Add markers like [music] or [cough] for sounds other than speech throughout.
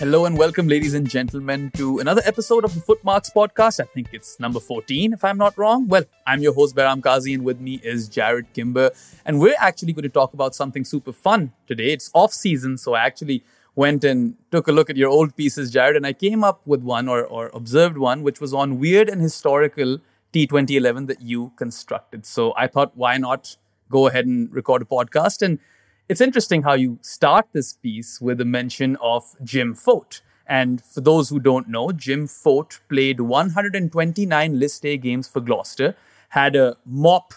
Hello and welcome, ladies and gentlemen, to another episode of the Footmarks podcast. I think it's number 14, if I'm not wrong. Well, I'm your host, Behram Kazi, and with me is Jarrod Kimber. And we're actually going to talk about something super fun today. It's off season, so I actually went and took a look at your old pieces, Jarrod, and I came up with one or, or observed one, which was on weird and historical T2011 that you constructed. So I thought, why not go ahead and record a podcast? And it's interesting how you start this piece with a mention of Jim Foat. And for those who don't know, Jim Foat played 129 List A games for Gloucester, had a mop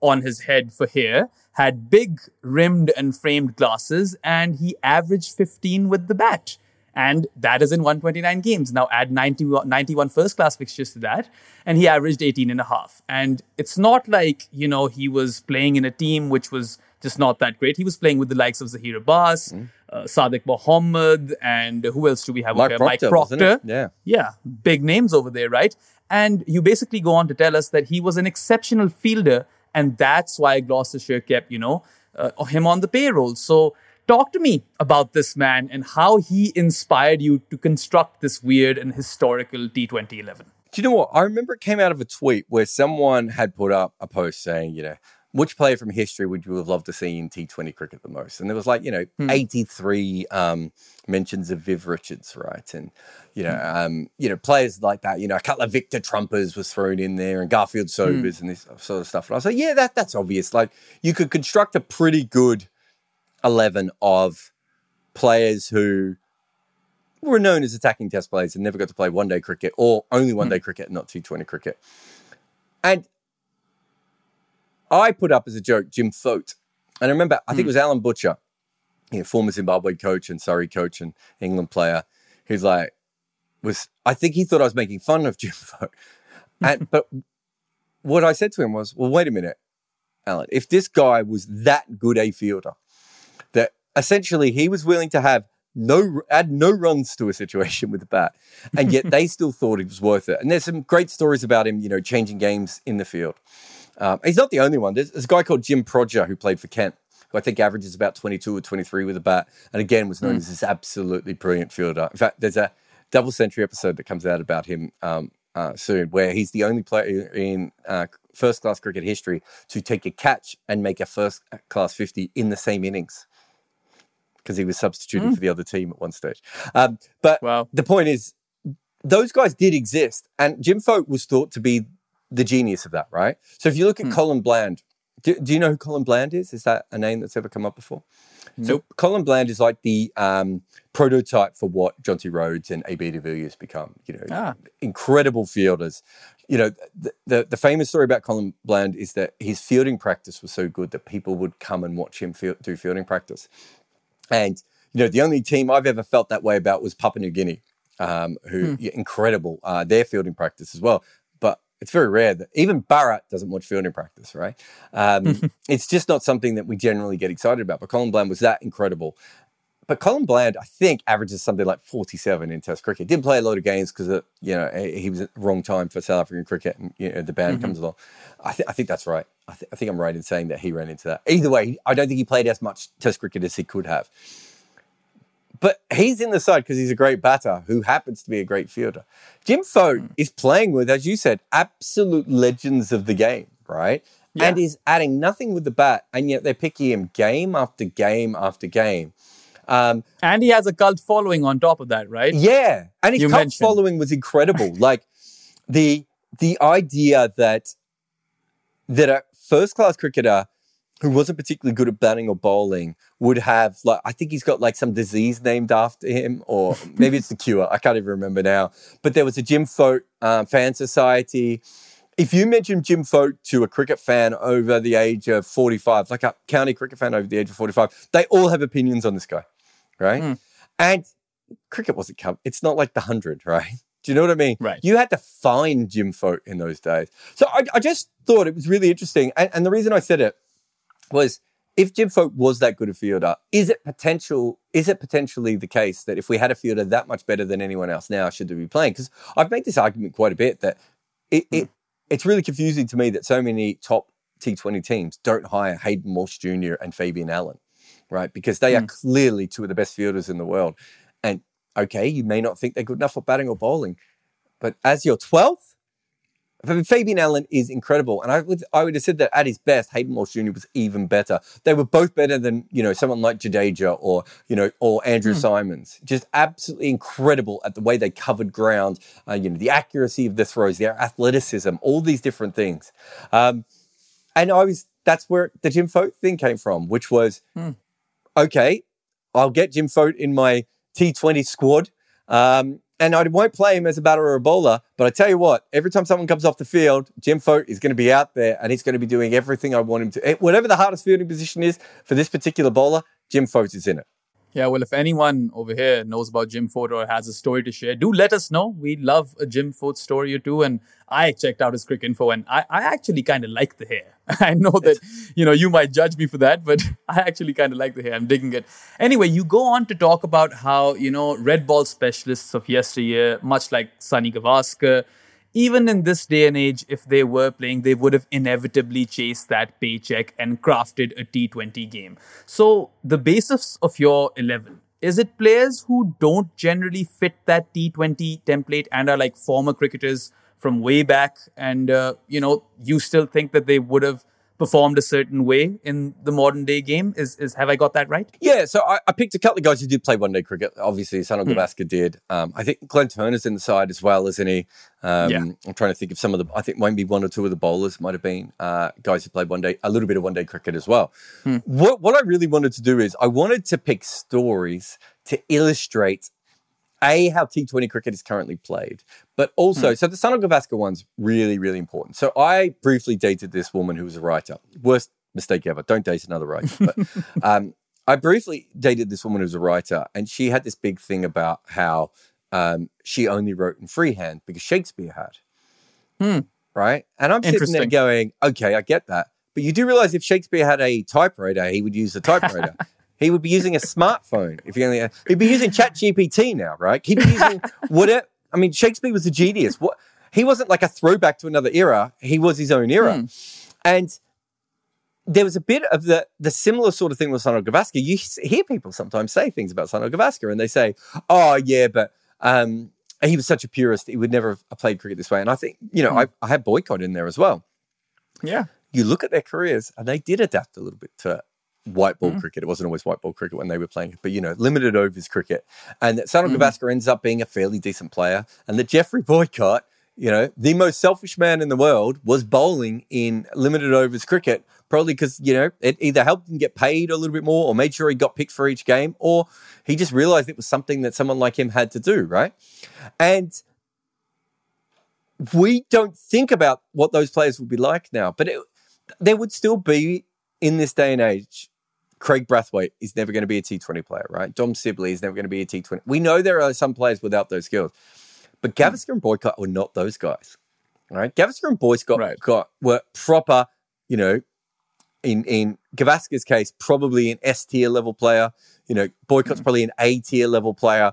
on his head for hair, had big rimmed and framed glasses, and he averaged 15 with the bat. And that is in 129 games. Now add 90, 91 first class fixtures to that, and he averaged 18 and a half. And it's not like, you know, he was playing in a team which was just not that great. He was playing with the likes of Zaheer Abbas, mm. uh, Sadiq Mohammed, and who else do we have? Mike Procter, Mike Procter. Yeah. Yeah. Big names over there, right? And you basically go on to tell us that he was an exceptional fielder, and that's why Gloucestershire kept, you know, uh, him on the payroll. So talk to me about this man and how he inspired you to construct this weird and historical T2011. Do you know what? I remember it came out of a tweet where someone had put up a post saying, you know, which player from history would you have loved to see in T20 cricket the most? And there was like, you know, hmm. 83 um, mentions of Viv Richards, right? And, you know, hmm. um, you know, players like that, you know, a couple of Victor Trumpers was thrown in there and Garfield hmm. Sobers hmm. and this sort of stuff. And I was like, yeah, that that's obvious. Like you could construct a pretty good 11 of players who were known as attacking test players and never got to play one day cricket or only one day cricket, not T20 cricket. And I put up as a joke Jim Foat. And I remember, I think it hmm. was Alan Butcher, you know, former Zimbabwe coach and Surrey coach and England player, who's like, was, I think he thought I was making fun of Jim [laughs] Foat. And, but what I said to him was, well, wait a minute, Alan, if this guy was that good a fielder, that essentially he was willing to have no add no runs to a situation [laughs] with the bat, and yet [laughs] they still thought it was worth it. And there's some great stories about him, you know, changing games in the field. Um, he's not the only one. There's, there's, a guy called Jim Prodger who played for Kent, who I think averages about 22 or 23 with a bat, and again was known mm. as this absolutely brilliant fielder. In fact, there's a double century episode that comes out about him um, uh, soon, where he's the only player in uh, first class cricket history to take a catch and make a first class 50 in the same innings because he was substituting mm. for the other team at one stage. Um, but wow. the point is, those guys did exist, and Jim Foat was thought to be the genius of that, right? So if you look at hmm. Colin Bland, do, do, you know who Colin Bland is? Is that a name that's ever come up before? Nope. So Colin Bland is like the um, prototype for what Jonty Rhodes and AB de Villiers become. You know, ah. incredible fielders. You know, the, the, the famous story about Colin Bland is that his fielding practice was so good that people would come and watch him field, do fielding practice. And you know, the only team I've ever felt that way about was Papua New Guinea, um, who hmm. incredible uh, their fielding practice as well it's very rare that even Bharat doesn't watch fielding practice, right? Um, [laughs] it's just not something that we generally get excited about. But Colin Bland was that incredible. But Colin Bland, I think, averages something like 47 in Test cricket. Didn't play a lot of games because you know he was at the wrong time for South African cricket, and you know, the ban mm-hmm. comes along. I, th- I, think that's right. I, th- I think I'm right in saying that he ran into that. Either way, I don't think he played as much Test cricket as he could have. But he's in the side because he's a great batter who happens to be a great fielder. Jim Foat mm. is playing with, as you said, absolute legends of the game, right? Yeah. And is adding nothing with the bat, and yet they're picking him game after game after game. Um, and he has a cult following on top of that, right? Yeah, and his you cult mentioned. following was incredible. [laughs] like the the idea that that a first class cricketer who wasn't particularly good at batting or bowling would have like I think he's got like some disease named after him, or [laughs] maybe it's the cure. I can't even remember now. But there was a Jim Foat um, fan society. If you mention Jim Foat to a cricket fan over the age of 45, like a county cricket fan over the age of 45, they all have opinions on this guy, right? Mm. And cricket wasn't come. It's not like the hundred, right? [laughs] Do you know what I mean? Right. You had to find Jim Foat in those days. So I, I just thought it was really interesting. And, and the reason I said it was if Jim Foat was that good a fielder, is it potential? Is it potentially the case that if we had a fielder that much better than anyone else now, should they be playing? Because I've made this argument quite a bit that it, it hmm. it's really confusing to me that so many top T20 teams don't hire Hayden Walsh Jr. and Fabian Allen, right? Because they mm. are hmm. clearly two of the best fielders in the world. And okay, you may not think they're good enough for batting or bowling, but as your 12th, I mean, Fabian Allen is incredible, and I would I would have said that at his best, Hayden Walsh Jr. was even better. They were both better than you know someone like Jadeja or you know or Andrew mm. Symonds. Just absolutely incredible at the way they covered ground. Uh, you know the accuracy of the throws, their athleticism, all these different things. Um, and I was that's where the Jim Foat thing came from, which was mm. okay. I'll get Jim Foat in my T20 squad. Um, and I won't play him as a batter or a bowler, but I tell you what, every time someone comes off the field, Jim Foat is going to be out there and he's going to be doing everything I want him to. Whatever the hardest fielding position is for this particular bowler, Jim Foat is in it. Yeah, well, if anyone over here knows about Jim Ford or has a story to share, do let us know. We love a Jim Ford story or two. And I checked out his quick info and I, I actually kind of like the hair. [laughs] I know that, you know, you might judge me for that, but [laughs] I actually kind of like the hair. I'm digging it. Anyway, you go on to talk about how, you know, red ball specialists of yesteryear, much like Sunny Gavaskar, even in this day and age, if they were playing, they would have inevitably chased that paycheck and crafted a T20 game. So, the basis of your 11, is it players who don't generally fit that T20 template and are like former cricketers from way back? And, uh, you know, you still think that they would have performed a certain way in the modern day game. Is is have I got that right? Yeah. So I, I picked a couple of guys who did play one day cricket. Obviously, Sunil hmm. Gavaskar did. Um, I think Glenn Turner's in the side as well, isn't he? Um, yeah. I'm trying to think of some of the. I think maybe one or two of the bowlers might have been uh, guys who played one day, a little bit of one day cricket as well. Hmm. What what I really wanted to do is I wanted to pick stories to illustrate a how T20 cricket is currently played, but also, hmm. so the Sunil Gavaskar one's really, really important. So I briefly dated this woman who was a writer. Worst mistake ever. Don't date another writer. But [laughs] um, I briefly dated this woman who was a writer, and she had this big thing about how um, she only wrote in freehand because Shakespeare had. Hmm. Right? And I'm sitting there going, okay, I get that. But you do realize if Shakespeare had a typewriter, he would use the typewriter. [laughs] He would be using a smartphone. If he only, he'd be using Chat GPT now, right? He'd be using [laughs] whatever. I mean, Shakespeare was a genius. What he wasn't like a throwback to another era. He was his own era, mm. and there was a bit of the the similar sort of thing with Sunil Gavaskar. You hear people sometimes say things about Sunil Gavaskar, and they say, "Oh, yeah, but." Um, he was such a purist; he would never have played cricket this way. And I think, you know, mm. I, I had Boycott in there as well. Yeah, you look at their careers, and they did adapt a little bit to white ball mm. cricket. It wasn't always white ball cricket when they were playing, but you know, limited overs cricket. And that Sunil mm. Gavaskar ends up being a fairly decent player, and the Geoffrey Boycott, you know, the most selfish man in the world, was bowling in limited overs cricket. Probably because you know it either helped him get paid a little bit more, or made sure he got picked for each game, or he just realized it was something that someone like him had to do, right? And we don't think about what those players would be like now, but it, there would still be in this day and age Kraigg Brathwaite is never going to be a T20 player, right? Dom Sibley is never going to be a T20. We know there are some players without those skills, but Gavaskar and Boycott were not those guys, right? Gavaskar and Boycott right. got were proper, you know, in in Gavaskar's case, probably an S tier level player. You know, Boycott's mm. probably an A tier level player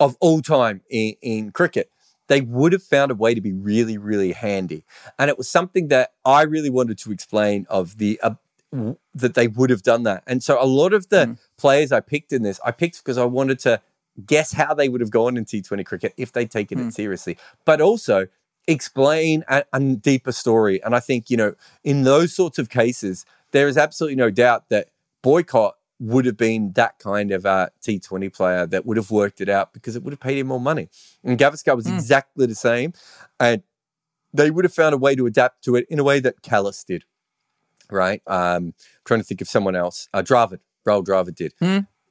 of all time in, in cricket. They would have found a way to be really, really handy, and it was something that I really wanted to explain of the uh, that they would have done that. And so a lot of the hmm. players I picked in this, I picked because I wanted to guess how they would have gone in T20 cricket if they'd taken it hmm. seriously, but also explain a, a deeper story. And I think, you know, in those sorts of cases, there is absolutely no doubt that Boycott would have been that kind of a T20 player that would have worked it out because it would have paid him more money. And Gavaskar was hmm. exactly the same. And they would have found a way to adapt to it in a way that Kallis did, right? Um, trying to think of someone else. Uh, Dravid, Rahul Dravid did.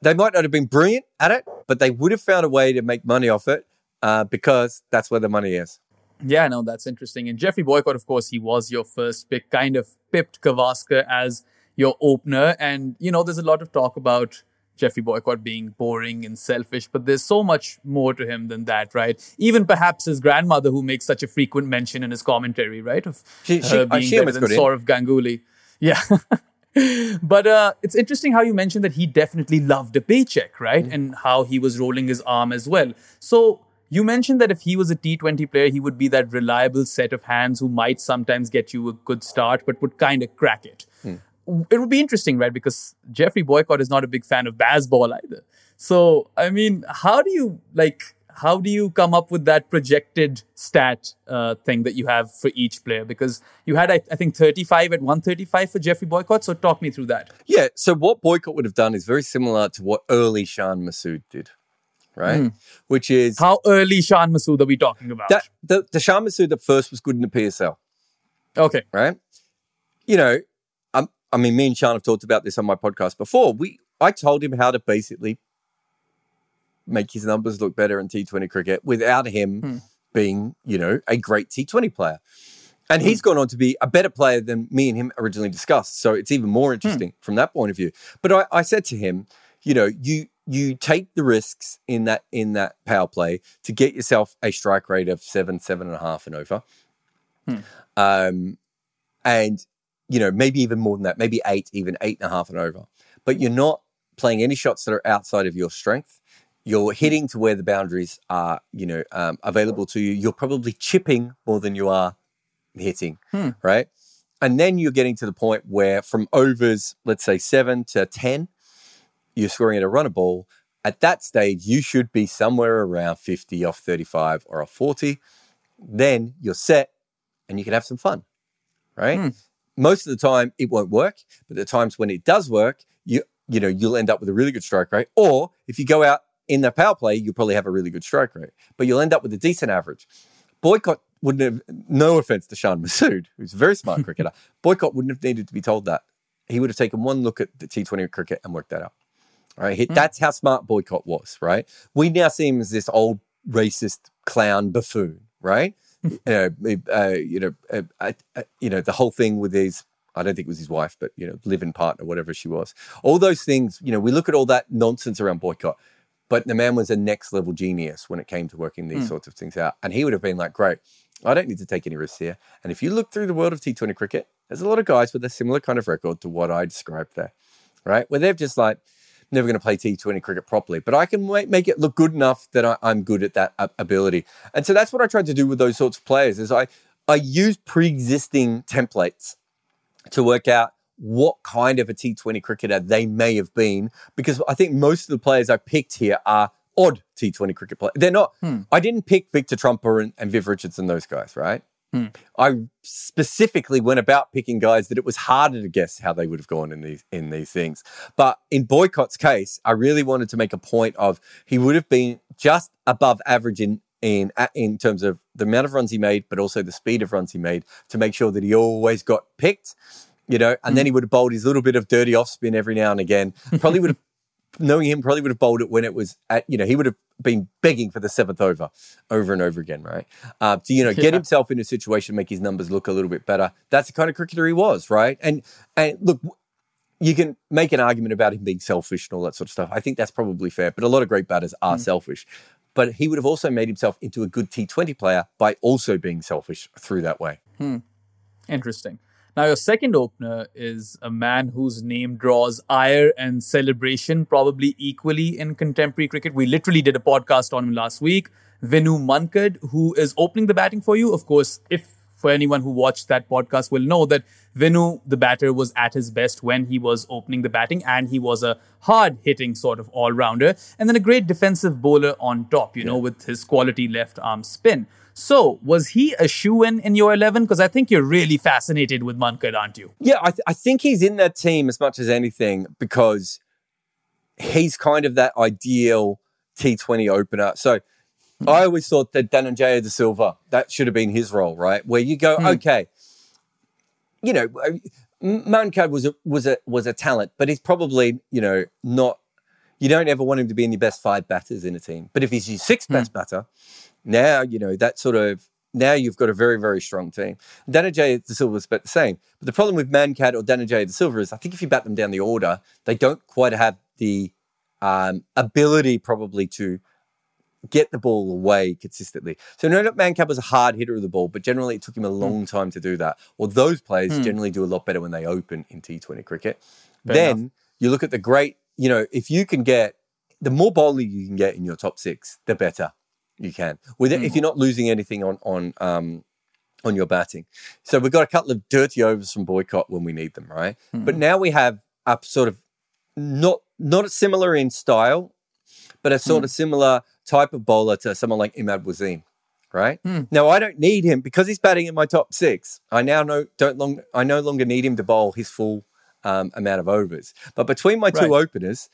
They might not have been brilliant at it, but they would have found a way to make money off it uh, because that's where the money is. Yeah, no, that's interesting. And Geoffrey Boycott, of course, he was your first pick, kind of pipped Gavaskar as your opener. And, you know, there's a lot of talk about Geoffrey Boycott being boring and selfish, but there's so much more to him than that, right? Even perhaps his grandmother, who makes such a frequent mention in his commentary, right? Of She- she- her being better than. Saurav Ganguly. Yeah. [laughs] but uh, it's interesting how you mentioned that he definitely loved a paycheck, right? Mm-hmm. And how he was rolling his arm as well. So you mentioned that if he was a T20 player, he would be that reliable set of hands who might sometimes get you a good start, but would kind of crack it. Hmm. It would be interesting, right? Because Geoffrey Boycott is not a big fan of baseball either. So, I mean, how do you like? How do you come up with that projected stat uh, thing that you have for each player? Because you had, I, I think, 35 at 135 for Geoffrey Boycott. So, talk me through that. Yeah. So what Boycott would have done is very similar to what early Shan Masood did, right? Which is How early Shan Masood are we talking about? that the, the Shan Masood that first was good in the PSL, okay. right? You know, um, I mean, me and Shan have talked about this on my podcast before. We, I told him how to basically make his numbers look better in T20 cricket without him hmm. being, you know, a great T20 player. And he's hmm. gone on to be a better player than me and him originally discussed. So it's even more hmm. interesting from that point of view. But I, I said to him, you know, you you take the risks in that in that power play to get yourself a strike rate of seven, seven and a half and over. Um, and you know, maybe even more than that, maybe eight, even eight and a half and over. But you're not playing any shots that are outside of your strength. You're hitting to where the boundaries are, you know, um, available to you. You're probably chipping more than you are hitting, right? And then you're getting to the point where from overs, let's say seven to 10, you're scoring at a runner ball. At that stage, you should be somewhere around 50 off 35 or off 40. Then you're set and you can have some fun, right? Most of the time, it won't work, but the times when it does work, you you know you'll end up with a really good strike rate. Or if you go out in the power play, you'll probably have a really good strike rate, but you'll end up with a decent average. Boycott wouldn't have. No offense to Shan Masood, who's a very smart [laughs] cricketer. Boycott wouldn't have needed to be told that. He would have taken one look at the T20 cricket and worked that out. Right, He- that's how smart Boycott was. Right, we now see him as this old racist clown buffoon. Right, you know, uh, you know, uh, uh, uh, you know, the whole thing with his. I don't think it was his wife, but you know, live-in partner, whatever she was. All those things, you know, we look at all that nonsense around Boycott, but the man was a next level genius when it came to working these hmm. sorts of things out. And he would have been like, great, I don't need to take any risks here. And if you look through the world of T20 cricket, there's a lot of guys with a similar kind of record to what I described there, right? Where they're just like, never going to play T20 cricket properly, but I can make it look good enough that I, I'm good at that uh, ability. And so that's what I tried to do with those sorts of players is I, I use pre-existing templates to work out what kind of a T20 cricketer they may have been, because I think most of the players I picked here are odd T20 cricket players. They're not, hmm. I didn't pick Victor Trumper and, and Viv Richardson, those guys, right? Hmm. I specifically went about picking guys that it was harder to guess how they would have gone in these in these things. But in Boycott's case, I really wanted to make a point of he would have been just above average in in in terms of the amount of runs he made, but also the speed of runs he made to make sure that he always got picked. You know, and then he would have bowled his little bit of dirty off spin every now and again. Probably would have [laughs] knowing him, probably would have bowled it when it was at, you know, he would have been begging for the seventh over over and over again, right? Uh, to, you know, get Yeah. himself in a situation, make his numbers look a little bit better. That's the kind of cricketer he was, right? And, and look, you can make an argument about him being selfish and all that sort of stuff. I think that's probably fair, but a lot of great batters are selfish. But he would have also made himself into a good T20 player by also being selfish through that way. Hmm. Interesting. Now, your second opener is a man whose name draws ire and celebration probably equally in contemporary cricket. We literally did a podcast on him last week. Vinu Mankad, who is opening the batting for you. Of course, if for anyone who watched that podcast will know that Vinu, the batter, was at his best when he was opening the batting and he was a hard hitting sort of all rounder and then a great defensive bowler on top, you yeah. know, with his quality left arm spin. So, was he a shoe in in your 11? Because I think you're really fascinated with Mankad, aren't you? Yeah, I, th- I think he's in that team as much as anything because he's kind of that ideal T20 opener. So, mm. I always thought that Dhananjaya de Silva, that should have been his role, right? Where you go, mm. okay, you know, uh, Mankad was a, was a was a talent, but he's probably you know not. You don't ever want him to be in your best five batters in a team, but if he's your sixth best mm. batter, now, you know, that sort of now you've got a very, very strong team. Dhananjaya de Silva is about the same. But the problem with Mankad or Dhananjaya de Silva is I think if you bat them down the order, they don't quite have the um, ability probably to get the ball away consistently. So no, Mankad was a hard hitter of the ball, but generally it took him a hmm. long time to do that. Well, those players hmm. generally do a lot better when they open in T20 cricket. Fair then enough. you look at the great, you know, if you can get the more bowling you can get in your top six, the better you can. With mm. if you're not losing anything on on um, on your batting. So we've got a couple of dirty overs from Boycott when we need them, right? Mm. But now we have a sort of not not similar in style, but a sort mm. of similar type of bowler to someone like Imad Wasim, right? Mm. Now I don't need him because he's batting in my top six. I now know don't long I no longer need him to bowl his full um, amount of overs. But between my two openers,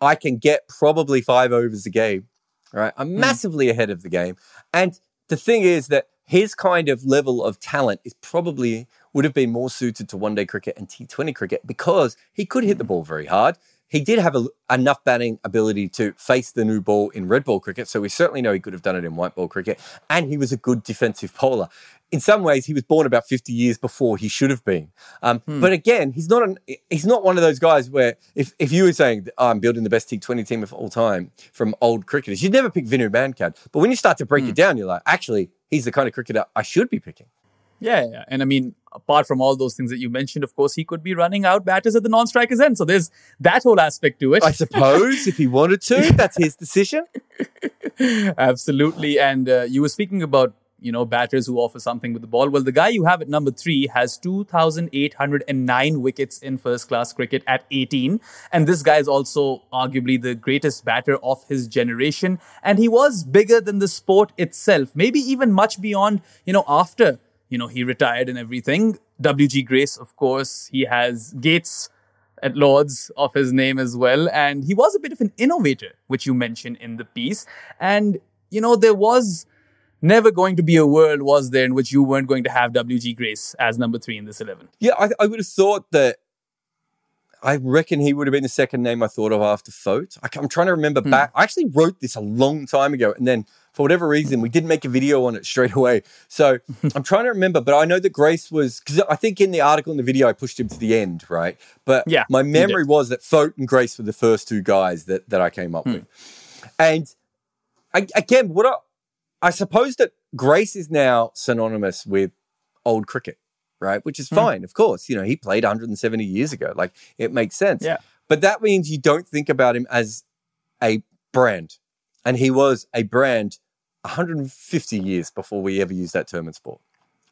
I can get probably five overs a game right? I'm mm. massively ahead of the game. And the thing is that his kind of level of talent is probably would have been more suited to one day cricket and T20 cricket because he could hit the ball very hard. He did have a, enough batting ability to face the new ball in red ball cricket, so we certainly know he could have done it in white ball cricket. And he was a good defensive bowler in some ways, he was born about 50 years before he should have been. Um, hmm. But again, he's not an, he's not one of those guys where if, if you were saying oh, I'm building the best T20 team of all time from old cricketers, you'd never pick Vinu Mankad. But when you start to break hmm. it down, you're like, actually, he's the kind of cricketer I should be picking. Yeah, yeah, and I mean, apart from all those things that you mentioned, of course, he could be running out batters at the non-strikers end. So there's that whole aspect to it. I suppose if he wanted to, [laughs] that's his decision. Absolutely. And uh, you were speaking about you know, batters who offer something with the ball. Well, the guy you have at number three has 2,809 wickets in first class cricket at 18. And this guy is also arguably the greatest batter of his generation. And he was bigger than the sport itself, maybe even much beyond, you know, after, you know, he retired and everything. W.G. Grace, of course, he has Gates at Lords of his name as well. And he was a bit of an innovator, which you mentioned in the piece. And, you know, there was never going to be a world, was there, in which you weren't going to have WG Grace as number three in this 11? Yeah, I, I would have thought that. I reckon he would have been the second name I thought of after Foat. I, am trying to remember hmm. back. I actually wrote this a long time ago, and then for whatever reason, we didn't make a video on it straight away. So [laughs] I'm trying to remember, but I know that Grace was because I think in the article in the video I pushed him to the end, right? But yeah, my memory was that Foat and Grace were the first two guys that that I came up hmm. with, and I, again, what I, I suppose that Grace is now synonymous with old cricket, right? Which is hmm. fine, mm. of course. You know, he played 170 years ago. Like it makes sense. Yeah. But that means you don't think about him as a brand. And he was a brand 150 years before we ever used that term in sport.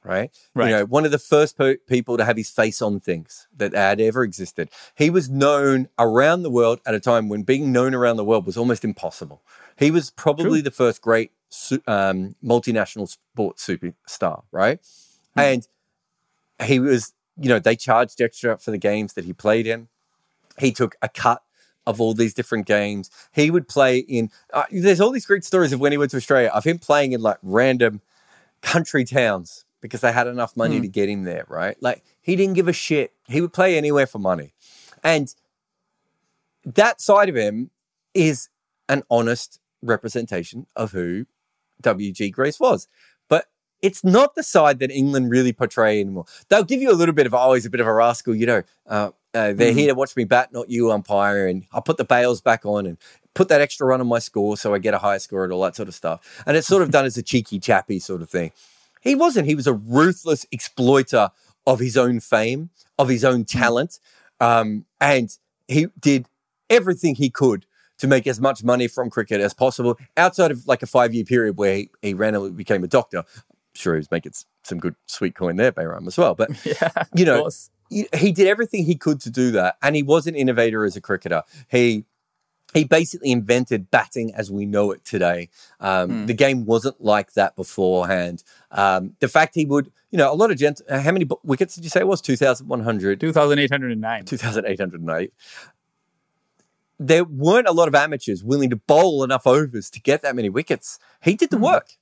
Right? right. You know, one of the first po- people to have his face on things that had ever existed. He was known around the world at a time when being known around the world was almost impossible. He was probably True. the first great um, multinational sports superstar, right? Mm. And he was, you know, they charged extra for the games that he played in. He took a cut of all these different games. He would play in, uh, there's all these great stories of when he went to Australia, of him playing in like random country towns because they had enough money mm. to get him there, right? Like he didn't give a shit. He would play anywhere for money. And that side of him is an honest representation of who WG Grace was. But it's not the side that England really portray anymore. They'll give you a little bit of always a bit of a rascal, you know. Uh, uh, they're mm-hmm. here to watch me bat, not you, umpire. And I'll put the bails back on and put that extra run on my score so I get a higher score and all that sort of stuff. And it's sort of done as a cheeky chappy sort of thing. He wasn't. He was a ruthless exploiter of his own fame, of his own mm-hmm. talent. Um, and he did everything he could to make as much money from cricket as possible outside of like a five year period where he, he randomly became a doctor. sure he was making some good sweet coin there, Behram, as well. But, [laughs] yeah, you know, he did everything he could to do that. And he was an innovator as a cricketer. He he basically invented batting as we know it today. Um, mm. The game wasn't like that beforehand. Um, the fact he would, you know, a lot of gents, how many wickets did you say it was? 2,100? 2,809. 2,808. There weren't a lot of amateurs willing to bowl enough overs to get that many wickets. He did the mm. work,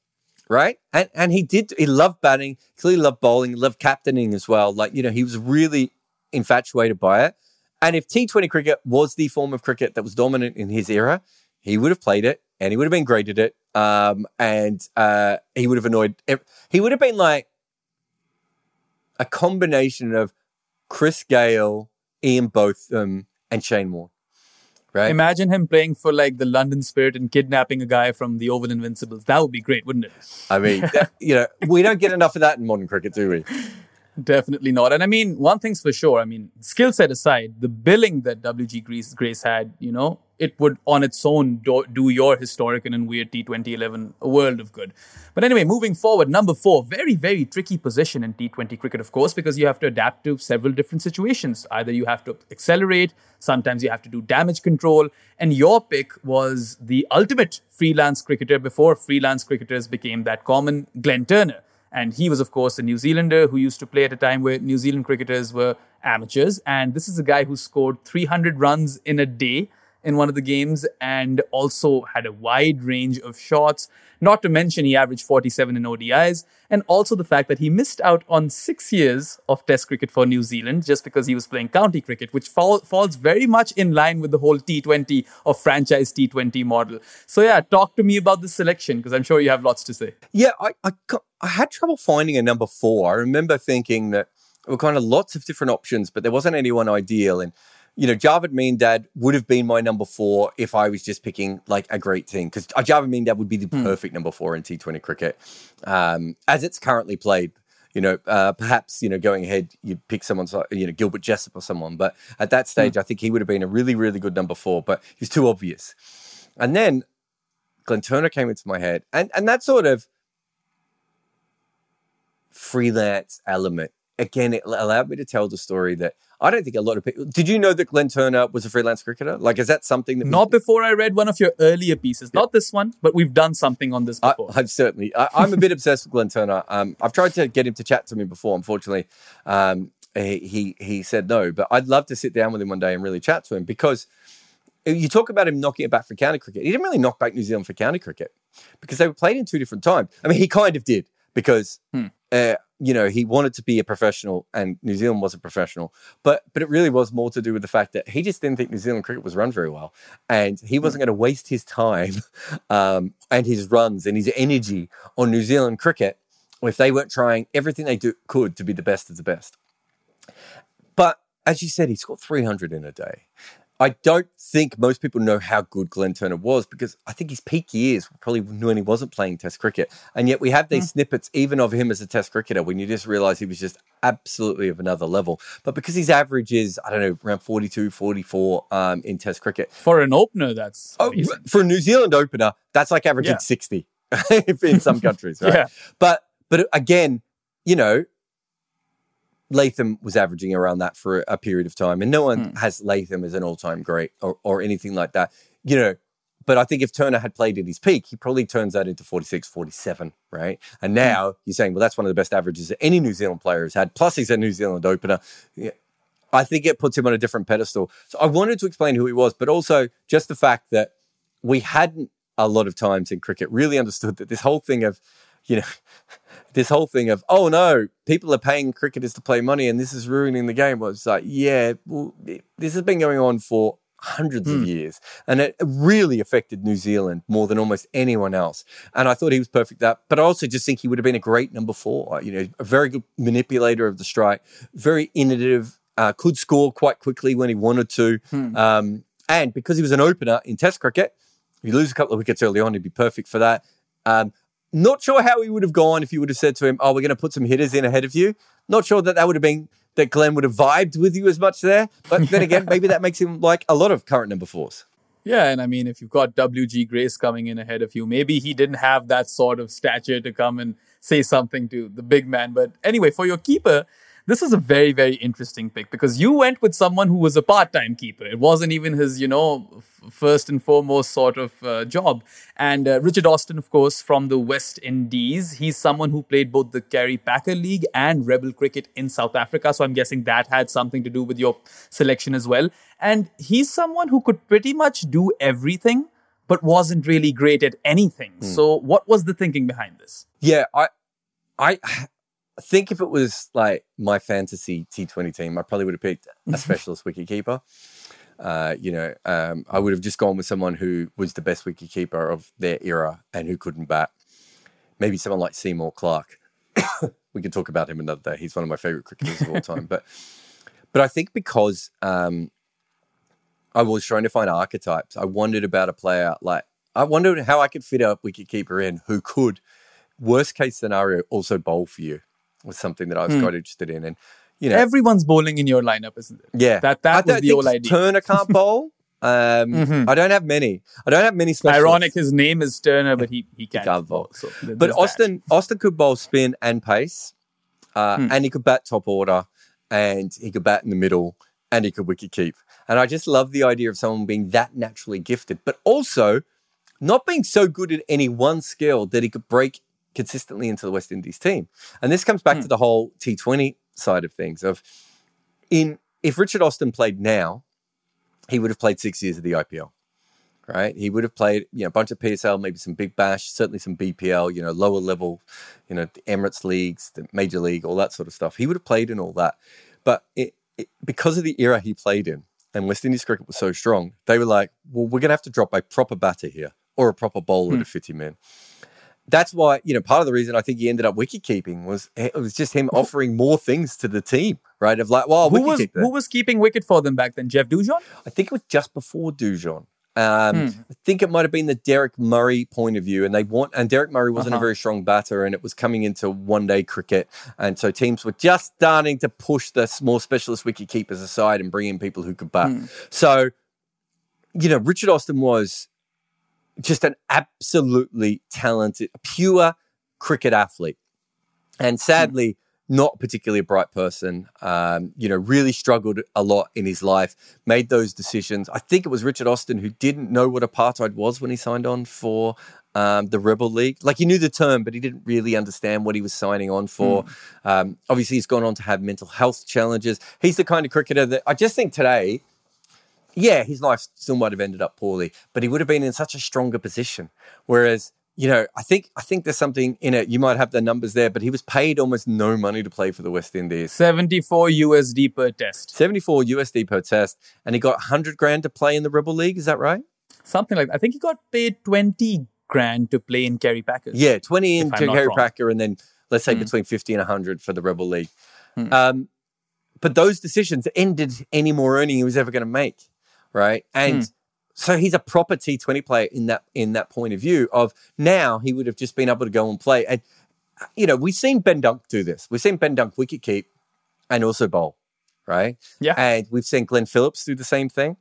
right? And and he did, he loved batting, clearly loved bowling, loved captaining as well. Like, you know, he was really infatuated by it. And if T20 cricket was the form of cricket that was dominant in his era, he would have played it and he would have been great at it. Um, and uh, he would have annoyed, he would have been like a combination of Chris Gayle, Ian Botham, and Shane Warne. Right? Imagine him playing for like the London Spirit and kidnapping a guy from the Oval Invincibles. That would be great, wouldn't it? I mean, [laughs] that, you know, we don't get enough of that in modern cricket, do we? Definitely not. And I mean, one thing's for sure. I mean, skill set aside, the billing that WG Grace, Grace had, you know, it would on its own do, do your historic and weird T2011 a world of good. But anyway, moving forward, number four, very, very tricky position in T20 cricket, of course, because you have to adapt to several different situations. Either you have to accelerate, sometimes you have to do damage control. And your pick was the ultimate freelance cricketer before freelance cricketers became that common, Glenn Turner. And he was, of course, a New Zealander who used to play at a time where New Zealand cricketers were amateurs. And this is a guy who scored 300 runs in a day in one of the games and also had a wide range of shots. Not to mention, he averaged 47 in ODIs, and also the fact that he missed out on six years of Test cricket for New Zealand just because he was playing county cricket, which fall, falls very much in line with the whole T20 or franchise T20 model. So, yeah, talk to me about this selection because I'm sure you have lots to say. Yeah, I, I, I had trouble finding a number four. I remember thinking that there were kind of lots of different options, but there wasn't anyone ideal. And you know, Javed Miandad would have been my number four if I was just picking like a great team because Javed Miandad would be the hmm. perfect number four in T20 cricket um, as it's currently played. You know, uh, perhaps you know going ahead, you pick someone, you know, Gilbert Jessop or someone. But at that stage, hmm. I think he would have been a really, really good number four. But he's too obvious. And then Glenn Turner came into my head, and and that sort of freelance element again, it allowed me to tell the story that I don't think a lot of people. Did you know that Glenn Turner was a freelance cricketer? Like, is that something that not before I read one of your earlier pieces? Yeah. Not this one, but we've done something on this before. I, have certainly. I, am a bit obsessed with Glenn Turner. Um, I've tried to get him to chat to me before. Unfortunately, um, he, he he said no. But I'd love to sit down with him one day and really chat to him because you talk about him knocking it back for county cricket. He didn't really knock back New Zealand for county cricket because they were played in two different times. I mean, he kind of did because hmm. Uh, you know he wanted to be a professional and New Zealand was a professional, but but it really was more to do with the fact that he just didn't think New Zealand cricket was run very well, and he wasn't going to waste his time [laughs] um, and his runs and his energy on New Zealand cricket if they weren't trying everything they do, could to be the best of the best. But as you said, he scored 300 in a day. I don't think most people know how good Glenn Turner was because I think his peak years probably when he wasn't playing Test cricket. And yet we have these mm. snippets even of him as a Test cricketer when you just realize he was just absolutely of another level. But because his average is, I don't know, around 42, 44 um, in Test cricket. For an opener, that's. Oh, for a New Zealand opener, that's like averaging yeah. 60 [laughs] in some countries, [laughs] right? yeah. But, but again, you know, Latham was averaging around that for a period of time, and no one hmm. has Latham as an all-time great or, or anything like that. You know, but I think if Turner had played at his peak, he probably turns that into 46, 47, right? And hmm. now you're saying, well, that's one of the best averages that any New Zealand player has had. Plus, he's a New Zealand opener. Yeah. I think it puts him on a different pedestal. So I wanted to explain who he was, but also just the fact that we hadn't a lot of times in cricket really understood that this whole thing of, [laughs] you know, this whole thing of oh no, people are paying cricketers to play money and this is ruining the game. was like, yeah, well, this has been going on for hundreds of hmm. years, and it really affected New Zealand more than almost anyone else. And I thought he was perfect that, but I also just think he would have been a great number four. You know, a very good manipulator of the strike, very innovative, uh, could score quite quickly when he wanted to, hmm. um, and because he was an opener in Test cricket. If you lose a couple of wickets early on, he'd be perfect for that. Um, not sure how he would have gone if you would have said to him, "Oh, we're going to put some hitters in ahead of you." Not sure that that would have been that Glenn would have vibed with you as much there. But then again, [laughs] maybe that makes him like a lot of current number fours. Yeah, and I mean, if you've got WG Grace coming in ahead of you, maybe he didn't have that sort of stature to come and say something to the big man. But anyway, for your keeper, this is a very, very interesting pick because you went with someone who was a part time keeper. It wasn't even his, you know, f- first and foremost sort of uh, job. And uh, Richard Austin, of course, from the West Indies, he's someone who played both the Kerry Packer League and Rebel Cricket in South Africa. So I'm guessing that had something to do with your selection as well. And he's someone who could pretty much do everything but wasn't really great at anything. Mm. So what was the thinking behind this? Yeah, I I think if it was like my fantasy T20 team, I probably would have picked [laughs] a specialist wicketkeeper. Uh, you know, um, I would have just gone with someone who was the best wicketkeeper of their era and who couldn't bat. Maybe someone like Seymour Clark. [coughs] we can talk about him another day. He's one of my favorite cricketers of all time. [laughs] But, but I think because um, I was trying to find archetypes, I wondered about a player like I wondered how I could fit a wicketkeeper in who could, worst case scenario, also bowl for you was something that I was hmm. quite interested in. And you know, everyone's bowling in your lineup, isn't it? Yeah, that that was the whole idea. Turner can't [laughs] bowl. Um, mm-hmm. I don't have many. I don't have many. Ironic, his name is Turner, but he he can't, he can't bowl. So but Austin that. Austin could bowl spin and pace, uh, hmm. and he could bat top order, and he could bat in the middle, and he could wicket keep. And I just love the idea of someone being that naturally gifted, but also not being so good at any one skill that he could break consistently into the West Indies team. And this comes back mm. to the whole T20 side of things of in if Richard Austin played now, he would have played 6 years of the IPL. Right? He would have played, you know, a bunch of PSL, maybe some big bash, certainly some BPL, you know, lower level, you know, the Emirates leagues, the major league, all that sort of stuff. He would have played in all that. But it, it, because of the era he played in, and West Indies cricket was so strong, they were like, well, we're going to have to drop a proper batter here or a proper bowler mm. to fit him in that's why you know part of the reason I think he ended up wicket keeping was it was just him offering more things to the team, right? Of like, well, who was who was keeping wicket for them back then? Jeff Dujon. I think it was just before Dujon. Um, hmm. I think it might have been the Deryck Murray point of view, and they want and Deryck Murray wasn't uh-huh. a very strong batter, and it was coming into one day cricket, and so teams were just starting to push the more specialist wicket keepers aside and bring in people who could bat. Hmm. So, you know, Richard Austin was just an absolutely talented, pure cricket athlete. And sadly, not particularly a bright person. Um, you know, really struggled a lot in his life, made those decisions. I think it was Richard Austin who didn't know what apartheid was when he signed on for um, the Rebel League. Like he knew the term, but he didn't really understand what he was signing on for. Mm. Um, obviously, he's gone on to have mental health challenges. He's the kind of cricketer that I just think today yeah, his life still might have ended up poorly, but he would have been in such a stronger position. Whereas, you know, I think I think there's something in it. You might have the numbers there, but he was paid almost no money to play for the West Indies. 74 USD per test. 74 USD per test, and he got 100 grand to play in the Rebel League. Is that right? Something like that. I think he got paid 20 grand to play in Kerry Packers. Yeah, 20 in Kerry Packer, and then let's say mm. between 50 and 100 for the Rebel League. Mm. Um, but those decisions ended any more earning he was ever going to make right? And mm. so he's a proper T20 player in that in that point of view of now he would have just been able to go and play. And you know, we've seen Ben Dunk do this. We've seen Ben Dunk wicket keep and also bowl, right? Yeah. And we've seen Glenn Phillips do the same thing.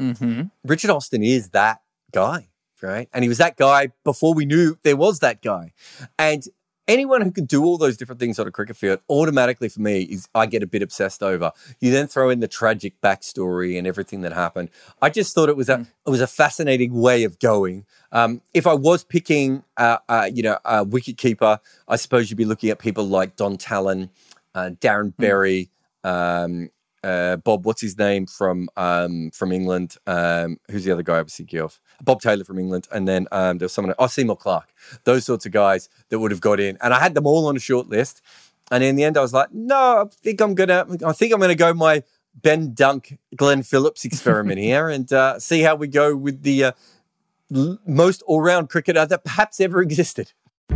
Mm-hmm. Richard Austin is that guy, right? And he was that guy before we knew there was that guy. And anyone who can do all those different things on a cricket field automatically for me is I get a bit obsessed over. You then throw in the tragic backstory and everything that happened. I just thought it was a mm. it was a fascinating way of going. Um, if I was picking, uh, uh, you know, a wicket keeper, I suppose you'd be looking at people like Don Tallon, uh, Darren mm. Berry. Um, uh, Bob, what's his name from um, from England? Um, who's the other guy I was thinking of? Bob Taylor from England, and then um, there was someone. Oh, Seymour Clark. Those sorts of guys that would have got in, and I had them all on a short list. And in the end, I was like, no, I think I'm gonna. I think I'm gonna go my Ben Dunk, Glenn Phillips experiment here, [laughs] and uh, see how we go with the uh, l- most all-round cricketer that perhaps ever existed.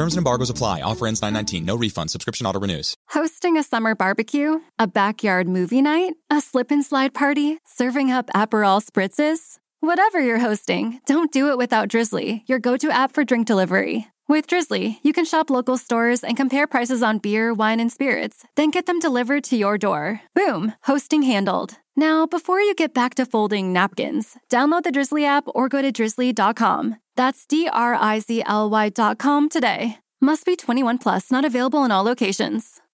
Terms and embargoes apply. Offer ends 919. No refund. Subscription auto renews. Hosting a summer barbecue, a backyard movie night, a slip and slide party, serving up Aperol spritzes. Whatever you're hosting, don't do it without Drizzly, your go to app for drink delivery. With Drizzly, you can shop local stores and compare prices on beer, wine, and spirits, then get them delivered to your door. Boom, hosting handled. Now, before you get back to folding napkins, download the Drizzly app or go to drizzly.com. That's D R I Z L Y dot com today. Must be 21 plus, not available in all locations. [laughs]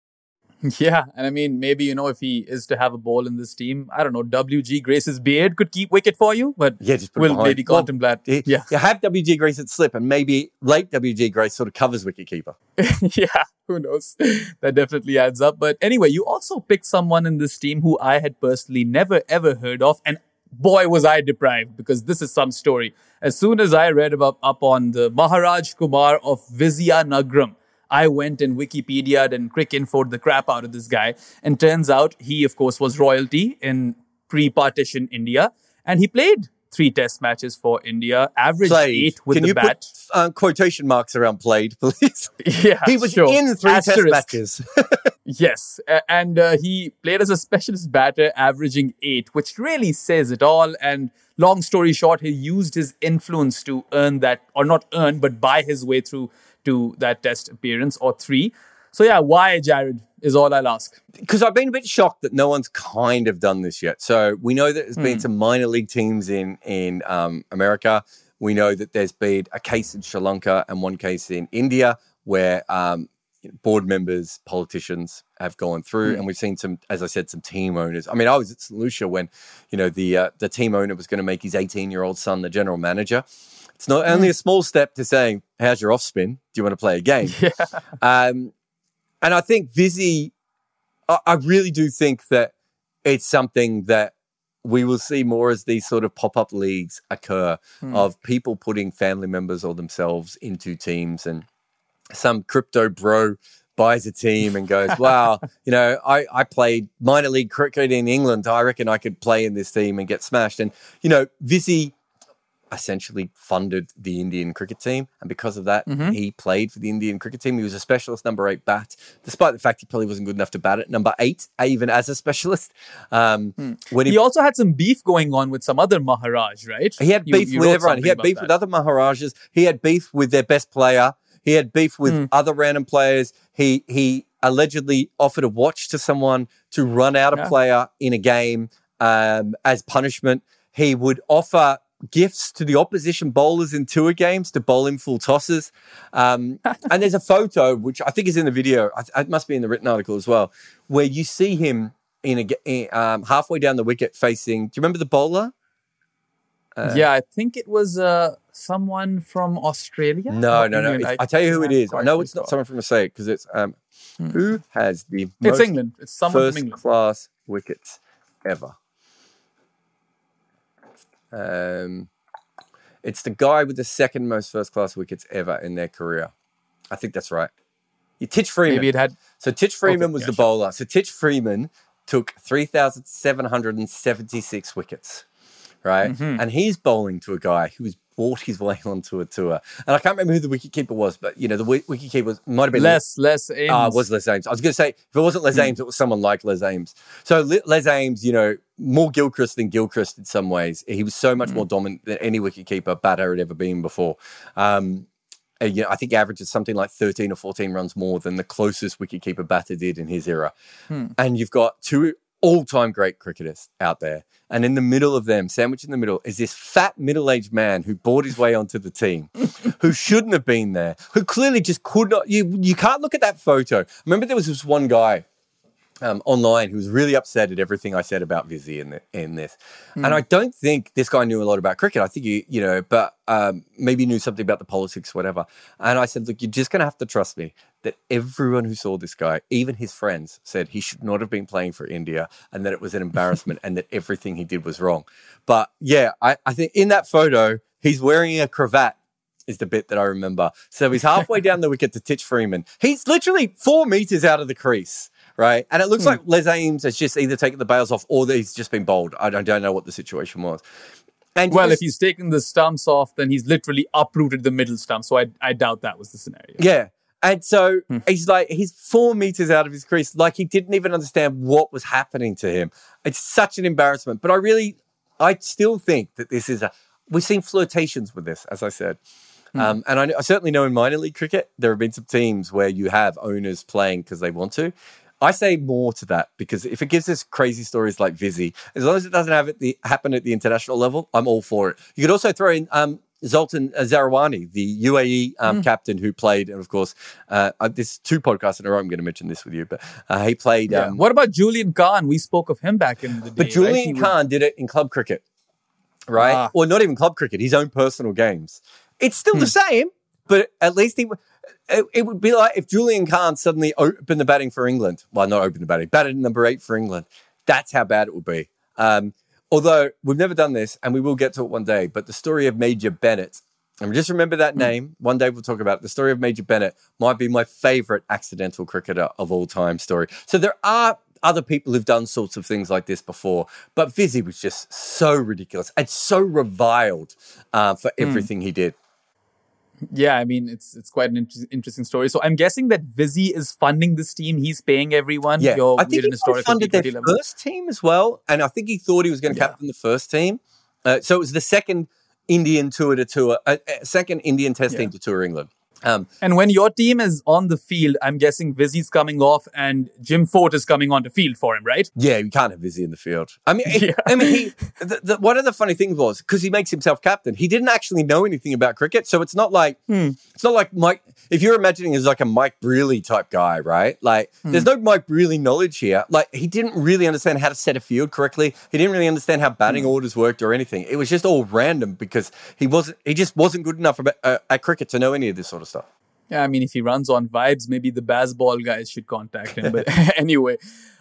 Yeah, and I mean, maybe you know if he is to have a ball in this team, I don't know. WG Grace's beard could keep wicket for you, but Yeah, just put it we'll behind. maybe Well, contemplate. You, yeah, you have WG Grace at slip, and maybe late WG Grace sort of covers wicketkeeper. [laughs] yeah, who knows? That definitely adds up. But anyway, you also picked someone in this team who I had personally never ever heard of, and boy was I deprived because this is some story. As soon as I read about up on the Maharaj Kumar of Vizianagram, I went and Wikipedia'd and quick infoed the crap out of this guy. And turns out he, of course, was royalty in pre-partition India, and he played three test matches for India, averaged Played. eight with Can the you bat. put uh, quotation marks around played, please? [laughs] yeah, he was sure. in three test matches. [laughs] Yes, and uh, he played as a specialist batter, averaging eight, which really says it all. And long story short, he used his influence to earn that, or not earn, but buy his way through to that test appearance or three. So yeah, why Jarrod is all I'll ask. because I've been a bit shocked that no one's kind of done this yet. So we know that there's Hmm. been some minor league teams in in um, America. We know that there's been a case in Sri Lanka and one case in India where um, board members, politicians have gone through, Hmm. and we've seen some, as I said, some team owners. I mean, I was at St. Lucia when you know the uh, the team owner was going to make his 18 year old son the general manager. It's not Hmm. only a small step to saying, "How's your off spin? Do you want to play a game?" [laughs] Um, and I think Vizzy, I, I really do think that it's something that we will see more as these sort of pop up leagues occur of people putting family members or themselves into teams and some crypto bro buys a team and goes, wow, [laughs] you know, I, I played minor league cricket in England. I reckon I could play in this team and get smashed. And, you know, Vizzy essentially funded the Indian cricket team. And because of that, he played for the Indian cricket team. He was a specialist number eight bat, despite the fact he probably wasn't good enough to bat at number eight, even as a specialist. Um, When He also had some beef going on with some other Maharaj, right? he had beef you with everyone. He had beef that. with other Maharajas. He had beef with their best player. He had beef with Hmm. other random players. He he allegedly offered a watch to someone to run out a Yeah. player in a game um, as punishment. He would offer gifts to the opposition bowlers in tour games to bowl him full tosses. Um, [laughs] and there's a photo which I think is in the video. I- It must be in the written article as well, where you see him in a in, um, halfway down the wicket facing. Do you remember the bowler? Uh, yeah, I think it was uh, someone from Australia. No, no, no. It's- I, tell you who it is. I know it's not someone from Australia because it's um, who has the It's England. It's someone first from England. class wickets ever. Um, it's the guy with the second most first class wickets ever in their career. I think that's right. Yeah, Titch Freeman. Maybe it had. So Titch Freeman Okay, was yeah, the sure. bowler. So Titch Freeman took 3,776 wickets, right? Mm-hmm. And he's bowling to a guy who was bought his way [laughs] onto a tour. And I can't remember who the wicketkeeper was, but you know, the wi- wicketkeeper was, might have been Les, Les Ames. Ah, it was Les Ames. I was going to say, if it wasn't Hmm. Les Ames, it was someone like Les Ames. So Le- Les Ames, you know, more Gilchrist than Gilchrist in some ways. He was so Hmm. much more dominant than any wicketkeeper batter had ever been before. Um, and, you know, I think averages something like 13 or 14 runs more than the closest wicketkeeper batter did in his era. Hmm. And you've got two all-time great cricketers out there. And in the middle of them, sandwiched in the middle, is this fat middle-aged man who bought his way onto the team, [laughs] who shouldn't have been there, who clearly just could not. You you can't look at that photo. Remember, there was this one guy um, online who was really upset at everything I said about Vizzy in the, in this, and I don't think this guy knew a lot about cricket. I think he, you know, but um, maybe knew something about the politics, whatever. And I said, look, you're just going to have to trust me that everyone who saw this guy, even his friends, said he should not have been playing for India, and that it was an embarrassment, and that everything he did was wrong. But yeah, I, I think in that photo, he's wearing a cravat is the bit that I remember. So he's halfway down the wicket to Titch Freeman. He's literally four meters out of the crease, right? And it looks hmm. like Les Ames has just either taken the bails off or he's just been bowled. I don't, don't know what the situation was. And Well, if he's taken the stumps off, then he's literally uprooted the middle stump. So I, I doubt that was the scenario. yeah. And so Hmm. he's like, he's four meters out of his crease. Like he didn't even understand what was happening to him. It's such an embarrassment. But I really, I still think that this is a, we've seen flirtations with this, as I said. Hmm. Um, and I, I certainly know in minor league cricket, there have been some teams where you have owners playing because they want to. I say more to that because if it gives us crazy stories like Vizzy, as long as it doesn't have it the, happen at the international level, I'm all for it. You could also throw in um, Sultan Zarawani, the UAE um, captain who played, and of course, uh, uh, this two podcasts in a row. I'm going to mention this with you, but uh, he played. Yeah. Um, what about Julian Khan? We spoke of him back in the day. but right? Julian was- Khan did it in club cricket, right? Ah. Or not even club cricket, his own personal games. It's still the Hmm. same, but at least he. It, it would be like if Julian Khan suddenly opened the batting for England. Well, not opened the batting, batted number eight for England. That's how bad it would be. Um, although we've never done this, and we will get to it one day. But the story of Major Bennett, and just remember that name. One day we'll talk about it. The story of Major Bennett might be my favorite accidental cricketer of all time story. So there are other people who've done sorts of things like this before, but Vizzy was just so ridiculous and so reviled uh, for everything he did. Yeah, I mean it's it's quite an inter- interesting story. So I'm guessing that Vizzy is funding this team. He's paying everyone. Yeah, You're I think he funded their level. first team as well, and I think he thought he was going to Yeah. captain the first team. Uh, so it was the second Indian tour to tour, uh, uh, second Indian Test Yeah. team to tour England. Um, And when your team is on the field, I'm guessing Vizzy's coming off and Jim Foat is coming onto field for him, right? yeah, you can't have Vizzy in the field. I mean, Yeah. I mean, he. [laughs] The, the, one of the funny things was because he makes himself captain. He didn't actually know anything about cricket, so it's not like Hmm. it's not like Mike. If you're imagining as like a Mike Brearley type guy, right? Like, Hmm. there's no Mike Brearley knowledge here. Like, he didn't really understand how to set a field correctly. He didn't really understand how batting Hmm. orders worked or anything. It was just all random because he wasn't. He just wasn't good enough about, uh, at cricket to know any of this sort of stuff. Yeah, I mean, if he runs on vibes, maybe the baseball guys should contact him. But [laughs] [laughs] anyway,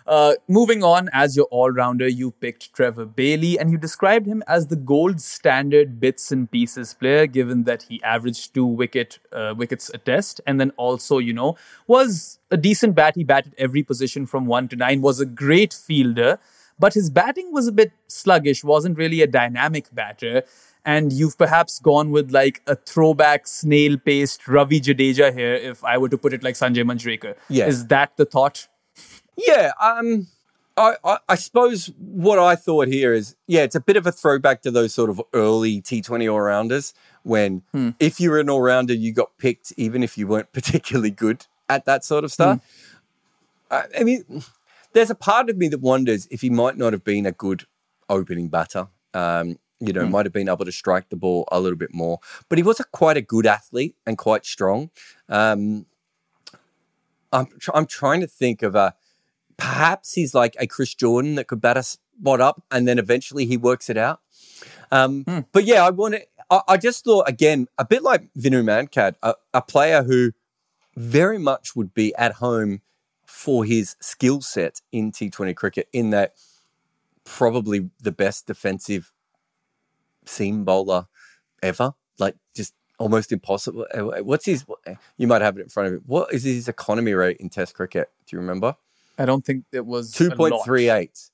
uh, moving on, as your all rounder, you picked Trevor Bailey and you described him as the gold standard bits and pieces player, given that he averaged two wicket uh, wickets a test, and then also, you know, was a decent bat. He batted every position from one to nine, was a great fielder, but his batting was a bit sluggish, wasn't really a dynamic batter and you've perhaps gone with like a throwback snail paced Ravi Jadeja here, if I were to put it like Sanjay Manjrekar. Yeah. Is that the thought? Yeah, um, I, I, I suppose what I thought here is, yeah, it's a bit of a throwback to those sort of early T20 all rounders when if you were an all rounder, you got picked even if you weren't [laughs] particularly good at that sort of stuff. I, I mean, there's a part of me that wonders if he might not have been a good opening batter. Um, you know, might have been able to strike the ball a little bit more, but he was a quite a good athlete and quite strong. Um, I'm tr- I'm trying to think of a perhaps he's like a Chris Jordan that could bat a spot up and then eventually he works it out. Um, But yeah, I want to. I, I just thought again a bit like Vinu Mankad, a, a player who very much would be at home for his skill set in T20 cricket. In that, probably the best defensive seam bowler ever. Like just almost impossible. Uh, What's his? You might have it in front of you. What is his economy rate in Test cricket? Do you remember? I don't think it was two point three eight.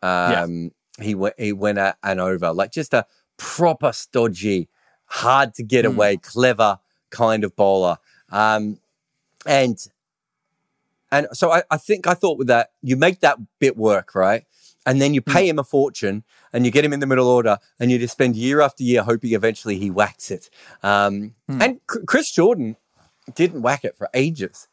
Two lot. point three eight. Um, he went. He went at and over like just a proper stodgy, hard to get away, clever kind of bowler. Um, and and so I, I think I thought with that you make that bit work right, and then you hmm. pay him a fortune and you get him in the middle order and you just spend year after year hoping eventually he whacks it. Um, hmm. And C- Chris Jordan didn't whack it for ages.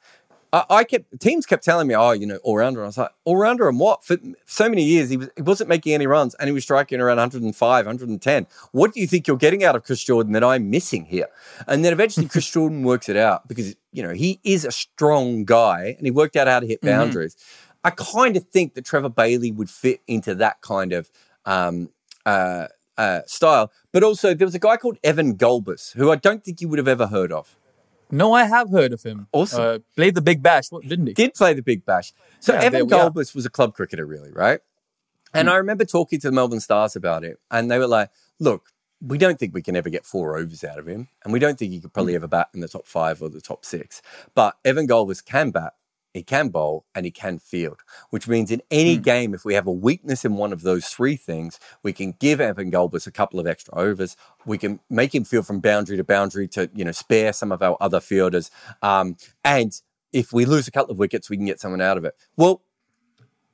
I, I kept teams kept telling me, "Oh, you know, all rounder." I was like, "All rounder and what?" For so many years, he was he wasn't making any runs, and he was striking around 105, 110. What do you think you're getting out of Chris Jordan that I'm missing here? And then eventually, Chris [laughs] Jordan works it out because you know he is a strong guy, and he worked out how to hit mm-hmm. boundaries. I kind of think that Trevor Bailey would fit into that kind of um, uh, uh, style. But also, there was a guy called Evan Gulbis, who I don't think you would have ever heard of. No, I have heard of him. Awesome. Uh, played the Big Bash, didn't he? did play the Big Bash. So Yeah, Evan there we are. Gulbis was a club cricketer, really, right? And I remember talking to the Melbourne Stars about it, and they were like, "Look, we don't think we can ever get four overs out of him, and we don't think he could probably ever bat in the top five or the top six. But Evan Gulbis can bat, he can bowl, and he can field, which means in any game, if we have a weakness in one of those three things, we can give Evan Gulbis a couple of extra overs. We can make him field from boundary to boundary to, you know, spare some of our other fielders. Um, and if we lose a couple of wickets, we can get someone out of it. Well,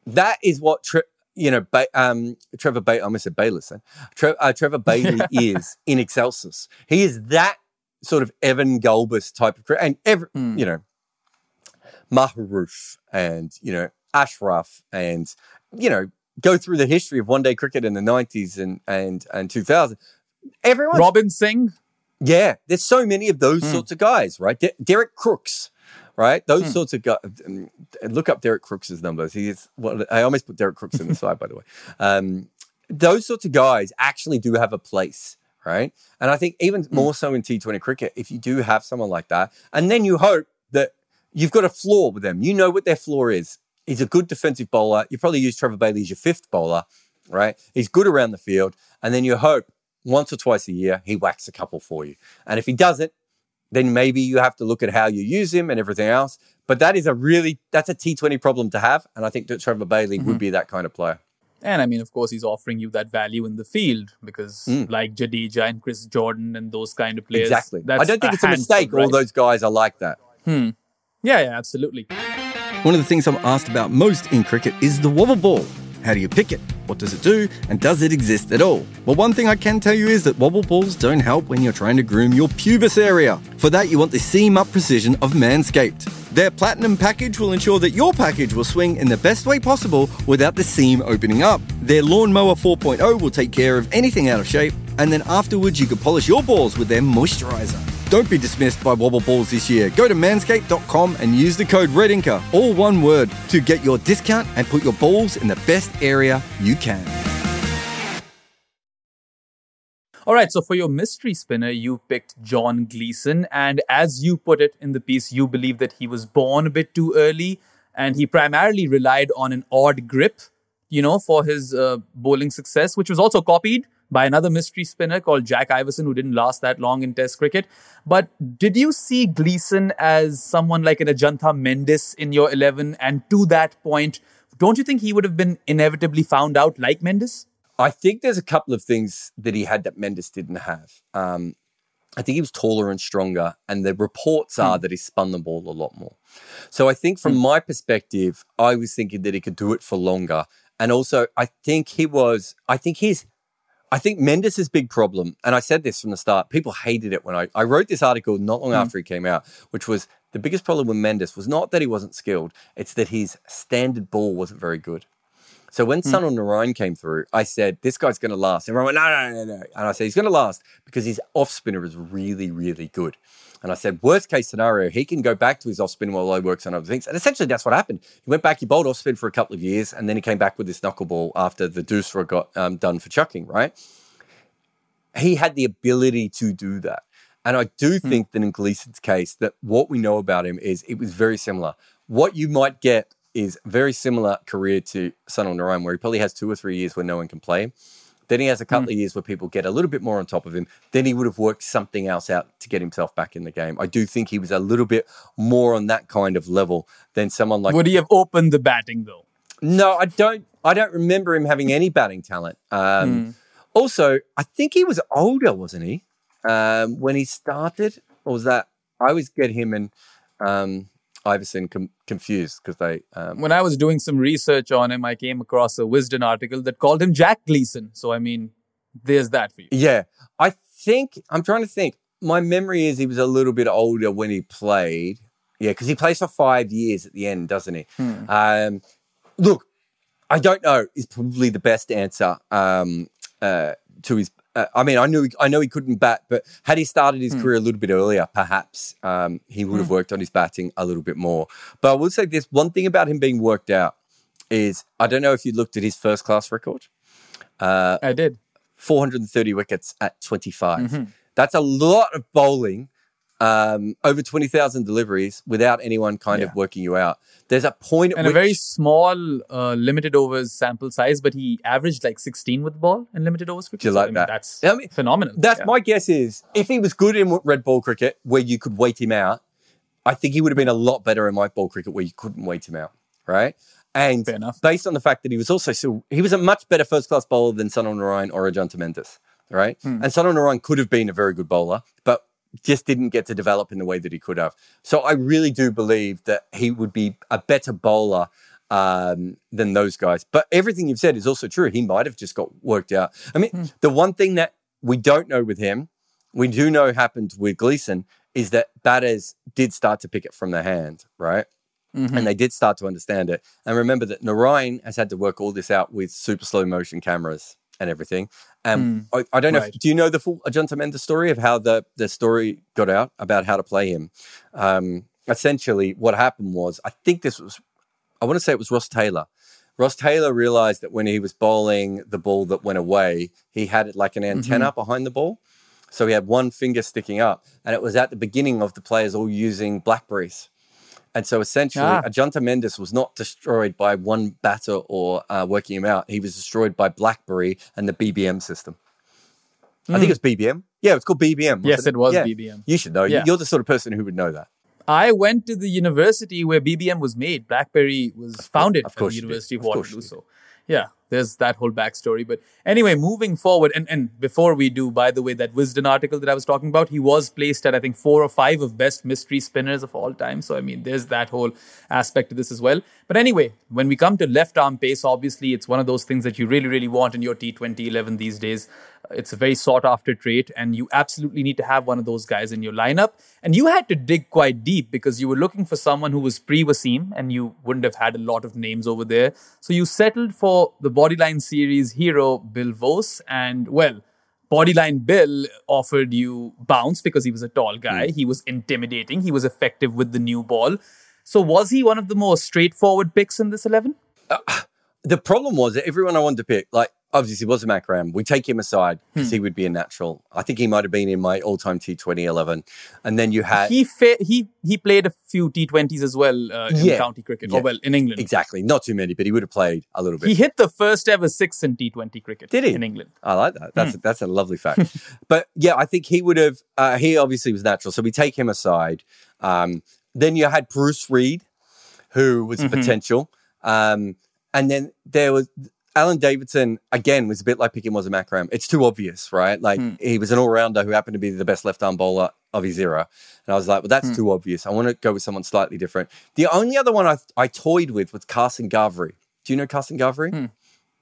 that is what Tre- you know. Ba- um, Trevor Bailey, I almost said Bayless. Then. Tre- uh, Trevor Bailey [laughs] is in Excelsis. He is that sort of Evan Gulbis type of and every you know, Maharoof and you know Ashraf and you know go through the history of one day cricket in the nineties and and and two thousand. Everyone, Robin Singh. yeah, there's so many of those hmm. sorts of guys, right? De- Derek Crookes, right? Those hmm. sorts of guys. Um, look up Derek Crookes's numbers. He is. Well, I almost put Derek Crookes in the [laughs] side, by the way. Um, those sorts of guys actually do have a place, right? And I think even hmm. more so in T20 cricket, if you do have someone like that, and then you hope you've got a flaw with them. You know what their flaw is. He's a good defensive bowler. You probably use Trevor Bailey as your fifth bowler, right? He's good around the field, and then you hope once or twice a year he whacks a couple for you. And if he doesn't, then maybe you have to look at how you use him and everything else. But that is a really that's a T20 problem to have, and I think that Trevor Bailey would be that kind of player. And I mean, of course, he's offering you that value in the field because, Mm. like Jadeja and Chris Jordan and those kind of players. exactly. I don't think it's a mistake. All those guys are like that. Yeah, yeah, absolutely. One of the things I'm asked about most in cricket is the wobble ball. How do you pick it? What does it do? And does it exist at all? Well, one thing I can tell you is that wobble balls don't help when you're trying to groom your pubis area. For that, you want the seam up precision of Manscaped. Their platinum package will ensure that your package will swing in the best way possible without the seam opening up. Their Lawnmower 4.0 will take care of anything out of shape, and then afterwards, you can polish your balls with their moisturizer. Don't be dismissed by wobble balls this year. Go to manscaped.com and use the code REDINKER, all one word, to get your discount and put your balls in the best area you can. All right, so for your mystery spinner, you picked John Gleeson. And as you put it in the piece, you believe that he was born a bit too early and he primarily relied on an odd grip, you know, for his uh, bowling success, which was also copied by another mystery spinner called Jack Iverson, who didn't last that long in Test cricket. But did you see Gleeson as someone like an Ajantha Mendis in your 11? And to that point, don't you think he would have been inevitably found out like Mendis? I think there's a couple of things that he had that Mendis didn't have. Um, I think he was taller and stronger, and the reports are that he spun the ball a lot more. So I think from my perspective, I was thinking that he could do it for longer. And also, I think he was, I think he's, I think Mendis' big problem, and I said this from the start, people hated it when I, I wrote this article not long mm. after he came out, which was the biggest problem with Mendis was not that he wasn't skilled, it's that his standard ball wasn't very good. So when Sunil Narine came through, I said, this guy's going to last. Everyone went, no, no, no, no. And I said, he's going to last because his off spinner is really, really good. And I said, worst case scenario, he can go back to his off spin while he works on other things. And essentially, that's what happened. He went back, he bowled off spin for a couple of years, and then he came back with this knuckleball after the Doosra got um, done for chucking, right? He had the ability to do that. And I do think that in Gleeson's case, that what we know about him is it was very similar. What you might get is very similar career to Sunil Narine, where he probably has two or three years where no one can play. Then he has a couple of years where people get a little bit more on top of him. Then he would have worked something else out to get himself back in the game. I do think he was a little bit more on that kind of level than someone like Would he have opened the batting though? no, I don't. I don't remember him having any batting talent. Um, Hmm. Also, I think he was older, wasn't he, um, when he started? Or was that? I always get him and um, Iverson com- confused because they. Um, When I was doing some research on him, I came across a Wisden article that called him Jack Gleeson. So I mean, there's that for you. yeah, I think I'm trying to think. My memory is he was a little bit older when he played. Yeah, because he plays for five years at the end, doesn't he? Um, look, I don't know. Is probably the best answer um, uh, to his. Uh, I mean, I knew I know he couldn't bat, but had he started his career a little bit earlier, perhaps um, he would have worked on his batting a little bit more. But I will say this: one thing about him being worked out is I don't know if you looked at his first class record. I did. 430 wickets at 25. That's a lot of bowling, um, over 20,000 deliveries without anyone kind of working you out. There's a point And which, a very small, uh, limited overs sample size, but he averaged like 16 with the ball in limited overs cricket. Do you So, like I mean, that? That's I mean, phenomenal. That's Yeah. my guess is if he was good in red ball cricket where you could wait him out, I think he would have been a lot better in white ball cricket where you couldn't wait him out, right? And Fair enough. based on the fact that he was also still, he was a much better first class bowler than Sunil Narine or Ajantha Mendis, right? Hmm. And Sunil Narayan could have been a very good bowler, but just didn't get to develop in the way that he could have. So I really do believe that he would be a better bowler um, than those guys. But everything you've said is also true. He might have just got worked out. I mean, Hmm. the one thing that we don't know with him, we do know happened with Gleeson, is that batters did start to pick it from the hand, right? Mm-hmm. And they did start to understand it. And remember that Narine has had to work all this out with super slow motion cameras and everything. Um, I, I don't know. Right. If, do you know the full Ajantha Mendis story of how the, the story got out about how to play him? Um, essentially, what happened was, I think this was, I want to say it was Ross Taylor. Ross Taylor realized that when he was bowling the ball that went away, he had it like an antenna behind the ball. So he had one finger sticking up, and it was at the beginning of the players all using Blackberries. And so essentially, Ah. Ajantha Mendis was not destroyed by one batter or uh, working him out. He was destroyed by BlackBerry and the BBM system. I think it's BBM. Yeah, it's called BBM. Hmm. Yes, it was Yeah. BBM. You should know. Yeah. You're the sort of person who would know that. I went to the university where BBM was made. BlackBerry was founded of at course the you did. University of, Of Waterloo. So, yeah, there's that whole backstory. But anyway, moving forward, and, and before we do, by the way, that Wisden article that I was talking about, he was placed at, I think, four or five of best mystery spinners of all time. So, I mean, there's that whole aspect to this as well. But anyway, when we come to left arm pace, obviously, it's one of those things that you really, really want in your T20 11 these days. It's a very sought after trait, and you absolutely need to have one of those guys in your lineup. And you had to dig quite deep because you were looking for someone who was pre Wasim, and you wouldn't have had a lot of names over there. So you settled for the Bodyline series hero, Bill Voce, and well, Bodyline Bill offered you bounce because he was a tall guy. Hmm. He was intimidating. He was effective with the new ball. So was he one of the more straightforward picks in this 11? Uh, the problem was that everyone I wanted to pick, like obviously he Wasim Akram. We take him aside Hmm. because he would be a natural. I think he might have been in my all-time T20 11. And then you had he fa- he he played a few T20s as well uh, in Yeah. county cricket, Yeah. or well in England. exactly not too many, but he would have played a little bit. He hit the first ever six in T20 cricket. Did he? in England? I like that. That's Hmm. that's a lovely fact. [laughs] but yeah, I think he would have. Uh, he obviously was natural, so we take him aside. Um, then you had Bruce Reid, who was Mm-hmm. a potential, um, and then there was Alan Davidson. Again, was a bit like picking Wasim Akram. It's too obvious, right? Like Hmm. he was an all rounder who happened to be the best left arm bowler of his era, and I was like, well, Hmm. that's too obvious. I want to go with someone slightly different. The only other one I I toyed with was Karsan Ghavri. Do you know Karsan Ghavri? Hmm.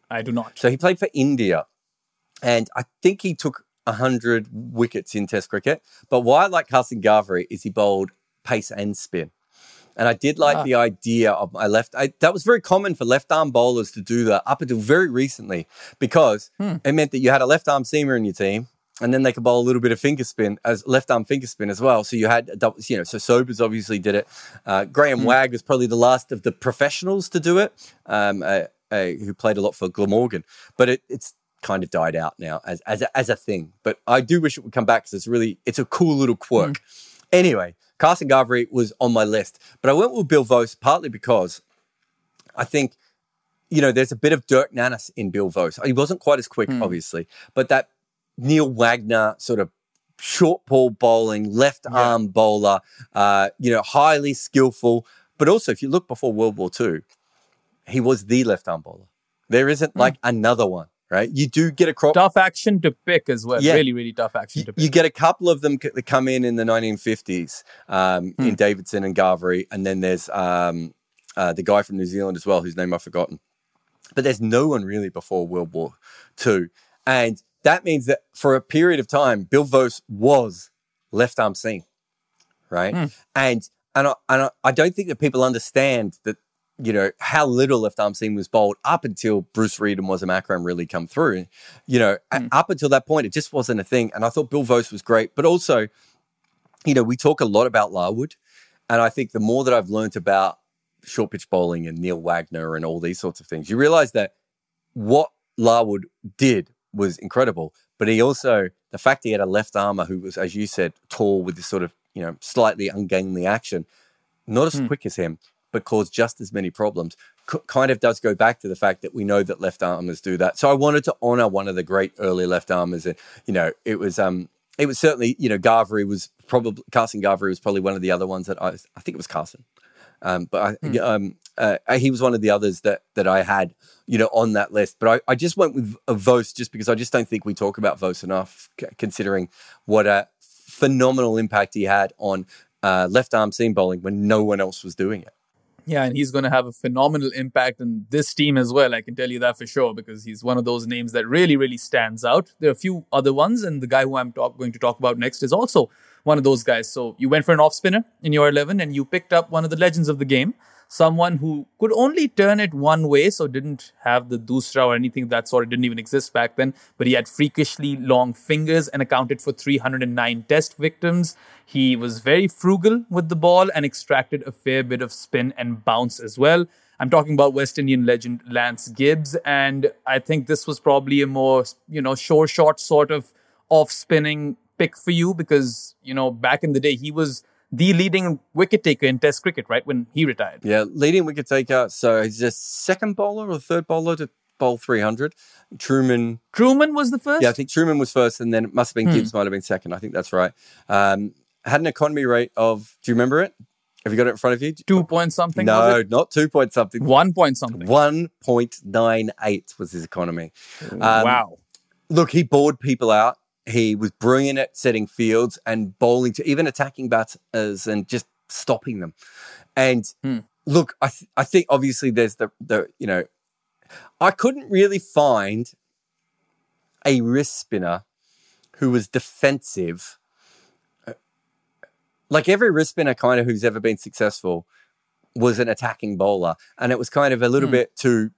I do not. So he played for India, and I think he took 100 wickets in Test cricket. But why I like Karsan Ghavri is he bowled pace and spin. And I did like Ah. the idea of my left. I, that was very common for left arm bowlers to do that up until very recently because it meant that you had a left arm seamer in your team. And then they could bowl a little bit of finger spin as left arm finger spin as well. So you had, a double, you know, so Sobers obviously did it. Uh, Graham Wagg was probably the last of the professionals to do it, um, uh, uh, who played a lot for Glamorgan. But it, it's kind of died out now as as a, as a thing. But I do wish it would come back because it's really it's a cool little quirk. Anyway, Karsan Ghavri was on my list, but I went with Bill Voce partly because I think you know there's a bit of Dirk Nannes in Bill Voce. He wasn't quite as quick, obviously, but that Neil Wagner sort of short ball bowling, left arm bowler, uh, you know, highly skillful. But also, if you look before World War II, he was the left arm bowler. There isn't like another one, right? You do get a crop. Tough action to pick as well. Yeah. Really, really tough action to pick. You get a couple of them c- that come in in the 1950s um, in Davidson and Ghavri, and then there's um, uh, the guy from New Zealand as well, whose name I've forgotten. But there's no one really before World War II, and that means that for a period of time, Bill Voce was left arm seam, right? And and I, and I, I don't think that people understand that you know how little left arm seam was bowled up until Bruce Reid and Wasim Akram really come through. You know, a- hmm. up until that point, it just wasn't a thing. And I thought Bill Voce was great, but also, you know, we talk a lot about Larwood, and I think the more that I've learnt about short pitch bowling and Neil Wagner and all these sorts of things, you realize that what Larwood did was incredible. But he also, the fact he had a left armer who was, as you said, tall with this sort of, you know, slightly ungainly action, not as hmm. quick as him, but cause just as many problems, c- kind of does go back to the fact that we know that left armers do that. So I wanted to honor one of the great early left armers. And, you know, it was um, it was certainly, you know, Ghavri was probably Karsan Ghavri was probably one of the other ones that I I think it was Karsan. Um, but I, um, uh, he was one of the others that that I had, you know, on that list. But I, I just went with uh, Voce just because I just don't think we talk about Voce enough, c- considering what a phenomenal impact he had on uh, left arm seam bowling when no one else was doing it. Yeah, and he's going to have a phenomenal impact on this team as well. I can tell you that for sure because he's one of those names that really, really stands out. There are a few other ones, and the guy who I'm talk- going to talk about next is also one of those guys. So you went for an off spinner in your 11 and you picked up one of the legends of the game, someone who could only turn it one way, so didn't have the doosra or anything of that sort. It didn't even exist back then, but he had freakishly long fingers and accounted for 309 test victims. He was very frugal with the ball and extracted a fair bit of spin and bounce as well. I'm talking about West Indian legend Lance Gibbs, and I think this was probably a more, you know, sure shot sort of off spinning pick for you because, you know, back in the day, he was the leading wicket taker in Test cricket, right? When he retired. Yeah, leading wicket taker. So he's the second bowler or third bowler to bowl 300. Trueman. Trueman was the first? Yeah, I think Trueman was first, and then it must have been Gibbs, might have been second. I think that's right. Um, had an economy rate of, do you remember it? Have you got it in front of you? Two point something? No, not two point something. One point something. 1.98 was his economy. Um, wow. Look, he bored people out. He was brilliant at setting fields and bowling to even attacking batters and just stopping them. And Hmm. look, I th- I think obviously there's the the you know, I couldn't really find a wrist spinner who was defensive. Uh, Like every wrist spinner kind of who's ever been successful was an attacking bowler, and it was kind of a little Hmm. bit too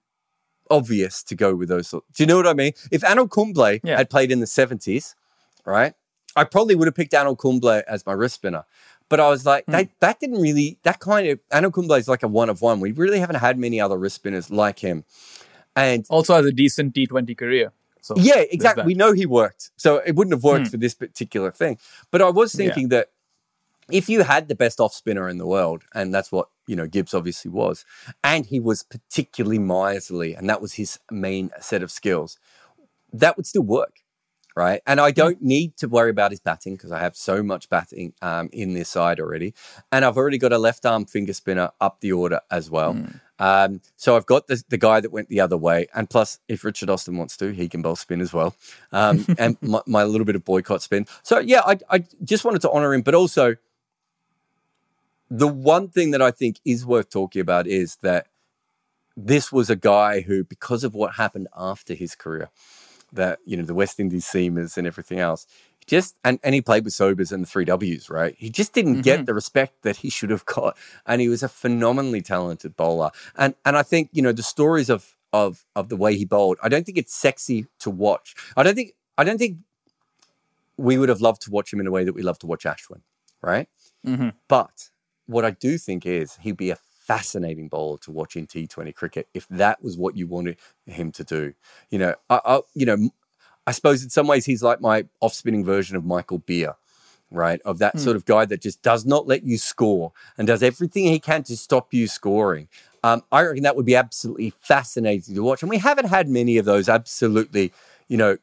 obvious to go with those. Sort. Do you know what I mean? If Anil Kumble Yeah. had played in the seventies, right, I probably would have picked Anil Kumble as my wrist spinner. But I was like, Hmm. that, that didn't really, that kind of, Anil Kumble is like a one of one. We really haven't had many other wrist spinners like him. And Also has a decent T20 career. So yeah, exactly. We know he worked. So it wouldn't have worked Hmm. for this particular thing. But I was Yeah. thinking that if you had the best off spinner in the world, and that's what, you know, Gibbs obviously was, and he was particularly miserly, and that was his main set of skills, that would still work. Right. And I don't need to worry about his batting because I have so much batting um, in this side already. And I've already got a left arm finger spinner up the order as well. Um, so I've got the, the guy that went the other way. And plus, if Richard Austin wants to, he can bowl spin as well. Um, [laughs] and my, my little bit of Boycott spin. So yeah, I, I just wanted to honor him. But also, the one thing that I think is worth talking about is that this was a guy who, because of what happened after his career, that you know the West Indies seamers and everything else, just and, and he played with Sobers and the three Ws, right? He just didn't get the respect that he should have got, and he was a phenomenally talented bowler. And and I think you know the stories of of of the way he bowled. I don't think it's sexy to watch. I don't think I don't think we would have loved to watch him in a way that we love to watch Ashwin, right? Mm-hmm. But what I do think is he'd be a fascinating bowler to watch in T20 cricket if that was what you wanted him to do. You know, I, I you know, I suppose in some ways he's like my off-spinning version of Michael Beer, right? Of that sort of guy that just does not let you score and does everything he can to stop you scoring. Um, I reckon that would be absolutely fascinating to watch, and we haven't had many of those absolutely, you know,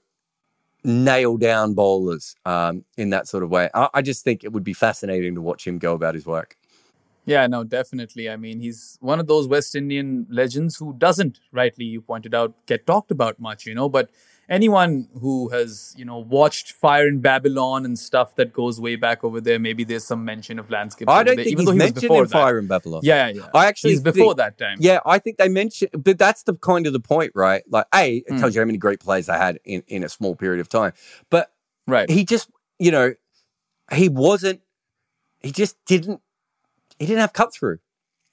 nail down bowlers um, in that sort of way. I, I just think it would be fascinating to watch him go about his work. Yeah, no, definitely. I mean, he's one of those West Indian legends who doesn't, rightly you pointed out, get talked about much, you know. But anyone who has, you know, watched Fire in Babylon and stuff that goes way back over there, maybe there's some mention of Lance Gibbs. I don't there, think even he's though he was mentioned before in that. Fire in Babylon. Yeah, yeah. I actually he's before think- that time. Yeah, I think they mentioned, but that's the kind of the point, right? Like, a it Hmm. tells you how many great players they had in in a small period of time, but right. he just, you know, he wasn't, he just didn't, he didn't have cut through,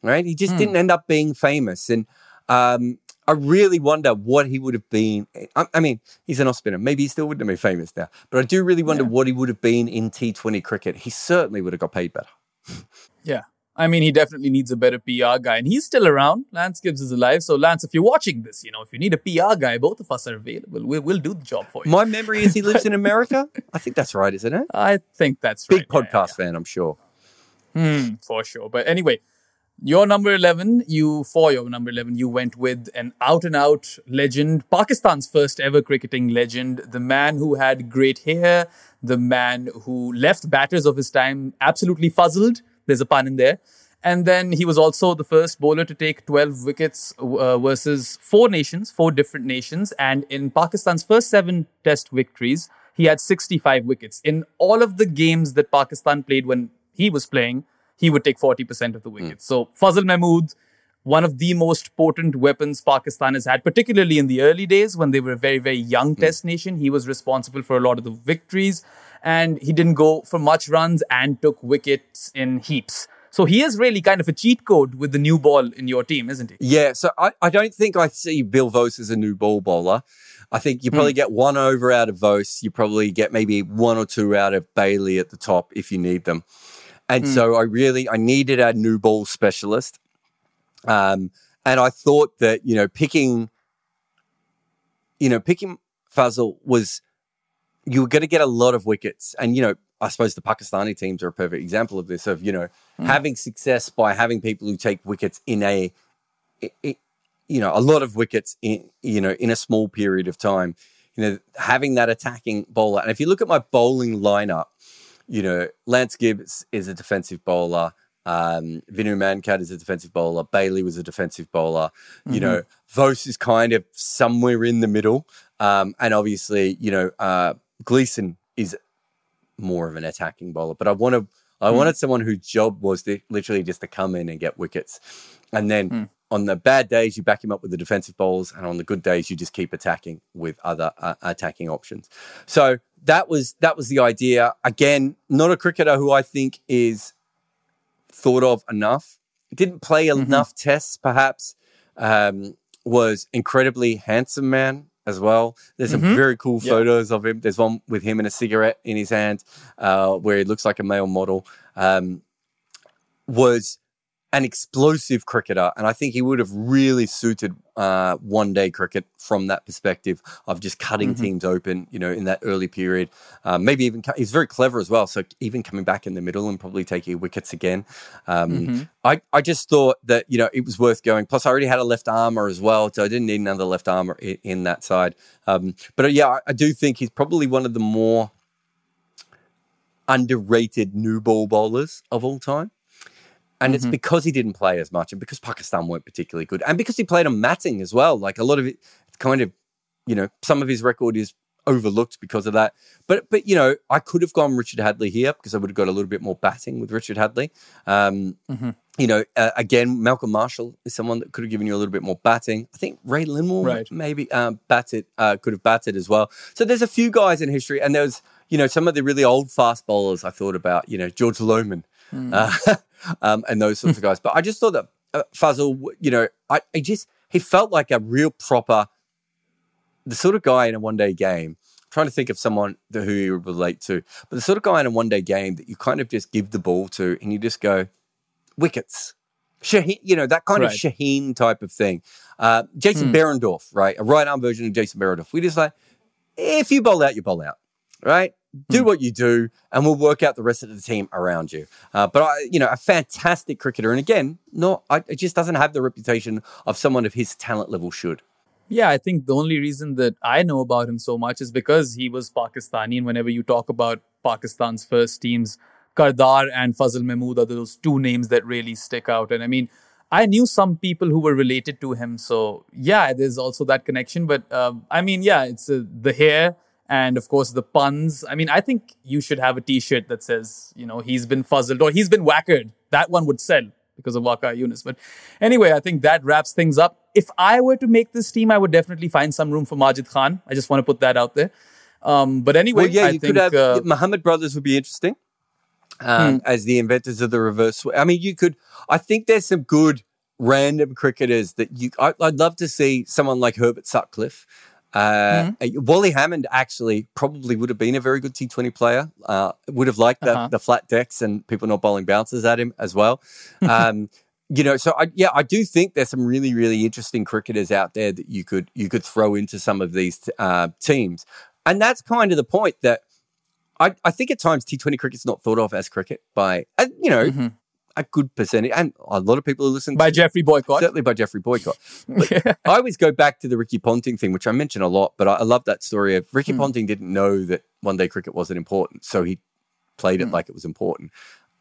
right? He just Hmm. didn't end up being famous, and um, I really wonder what he would have been. I, I mean, he's an off spinner. Maybe he still wouldn't have been famous now, but I do really wonder Yeah. what he would have been in T Twenty cricket. He certainly would have got paid better. [laughs] Yeah. I mean, he definitely needs a better PR guy, and he's still around. Lance Gibbs is alive. So, Lance, if you're watching this, you know, if you need a PR guy, both of us are available. We'll, we'll do the job for you. My memory is he lives [laughs] in America. I think that's right, isn't it? I think that's Big right. Yeah, podcast fan, I'm sure. Hmm, for sure. But anyway, Your number 11, you, for your number 11, you went with an out and out legend, Pakistan's first ever cricketing legend, the man who had great hair, the man who left batters of his time absolutely fuzzled. There's a pun in there. And then he was also the first bowler to take 12 wickets uh, versus four nations, four different nations. And in Pakistan's first seven test victories, he had 65 wickets. In all of the games that Pakistan played when he was playing, he would take 40% of the wickets. Mm. So Fazal Mahmood, one of the most potent weapons Pakistan has had, particularly in the early days when they were a very, very young mm. test nation. He was responsible for a lot of the victories and he didn't go for much runs and took wickets in heaps. So he is really kind of a cheat code with the new ball in your team, isn't he? Yeah. So I, I don't think I see Bill Voce as a new ball bowler. I think you probably mm. get one over out of Voce. You probably get maybe one or two out of Bailey at the top if you need them. And mm. so I really I needed a new ball specialist. Um, and I thought that you know picking, you know picking Fazal was you were going to get a lot of wickets, and you know I suppose the Pakistani teams are a perfect example of this of you know mm. having success by having people who take wickets in a, you know a lot of wickets in you know in a small period of time you know having that attacking bowler and if you look at my bowling lineup you know Lance Gibbs is a defensive bowler um, Vinu Mankad is a defensive bowler. Bailey was a defensive bowler. Mm-hmm. You know, Voce is kind of somewhere in the middle. Um, and obviously, you know, uh, Gleeson is more of an attacking bowler. But I want to, I mm. wanted someone whose job was to, literally just to come in and get wickets, and then. Mm. On the bad days, you back him up with the defensive bowls, and on the good days, you just keep attacking with other uh, attacking options. So that was that was the idea. Again, not a cricketer who I think is thought of enough. Didn't play mm-hmm. enough tests, perhaps. Um, was incredibly handsome man as well. There's some mm-hmm. very cool photos yep. of him. There's one with him and a cigarette in his hand, uh, where he looks like a male model. Um, was an explosive cricketer, and I think he would have really suited uh, one day cricket from that perspective of just cutting mm-hmm. teams open, you know, in that early period. Um, maybe even he's very clever as well, so even coming back in the middle and probably taking wickets again. Um, mm-hmm. I I just thought that you know it was worth going. Plus, I already had a left armer as well, so I didn't need another left armer in, in that side. Um, but uh, yeah, I, I do think he's probably one of the more underrated new ball bowlers of all time. And mm-hmm. it's because he didn't play as much and because Pakistan weren't particularly good and because he played on matting as well. Like a lot of it, kind of, you know, some of his record is overlooked because of that. But, but you know, I could have gone Richard Hadlee here because I would have got a little bit more batting with Richard Hadlee. Um, mm-hmm. You know, uh, again, Malcolm Marshall is someone that could have given you a little bit more batting. I think Ray Lindwall right. maybe um, batted, uh, could have batted as well. So there's a few guys in history, and there was, you know, some of the really old fast bowlers I thought about, you know, George Lohmann. Mm. Uh, [laughs] um, and those sorts of guys. But I just thought that uh, Fazal, you know, I, I just he felt like a real proper, the sort of guy in a one day game. I'm trying to think of someone who you relate to, but the sort of guy in a one day game that you kind of just give the ball to and you just go wickets. Shaheen, you know, that kind right. of Shaheen type of thing. Uh, Jason hmm. Behrendorff, right? A right arm version of Jason Behrendorff. We just like, if you bowl out, you bowl out, right? Do hmm. what you do, and we'll work out the rest of the team around you. Uh, but I, you know, a fantastic cricketer, and again, not I, it just doesn't have the reputation of someone of his talent level should. Yeah, I think the only reason that I know about him so much is because he was Pakistani, and whenever you talk about Pakistan's first teams, Kardar and Fazal Mahmood are those two names that really stick out. And I mean, I knew some people who were related to him, so yeah, there's also that connection. But um, I mean, yeah, it's uh, the hair and of course the puns. I mean, I think you should have a T-shirt that says, you know, he's been fuzzled or he's been whackered. That one would sell because of Waqar Younis. But anyway, I think that wraps things up. If I were to make this team, I would definitely find some room for Majid Khan. I just want to put that out there. Um, but anyway, well, yeah, I you think, could have uh, Mohammed brothers would be interesting um, hmm. as the inventors of the reverse. I mean, you could. I think there's some good random cricketers that you. I, would love to see someone like Herbert Sutcliffe. Uh, mm-hmm. Wally Hammond actually probably would have been a very good T20 player. Uh, would have liked the, uh-huh. the flat decks and people not bowling bounces at him as well. [laughs] Um, you know, so I, yeah, I do think there's some really, really interesting cricketers out there that you could you could throw into some of these uh, teams, and that's kind of the point that I, I think at times T20 cricket's not thought of as cricket by, uh, you know, mm-hmm. A good percentage, and a lot of people who listen By Geoffrey Boycott. certainly by Geoffrey Boycott. [laughs] I always go back to the Ricky Ponting thing, which I mention a lot, but I, I love that story of Ricky hmm. Ponting didn't know that one day cricket wasn't important, so he played it hmm. like it was important.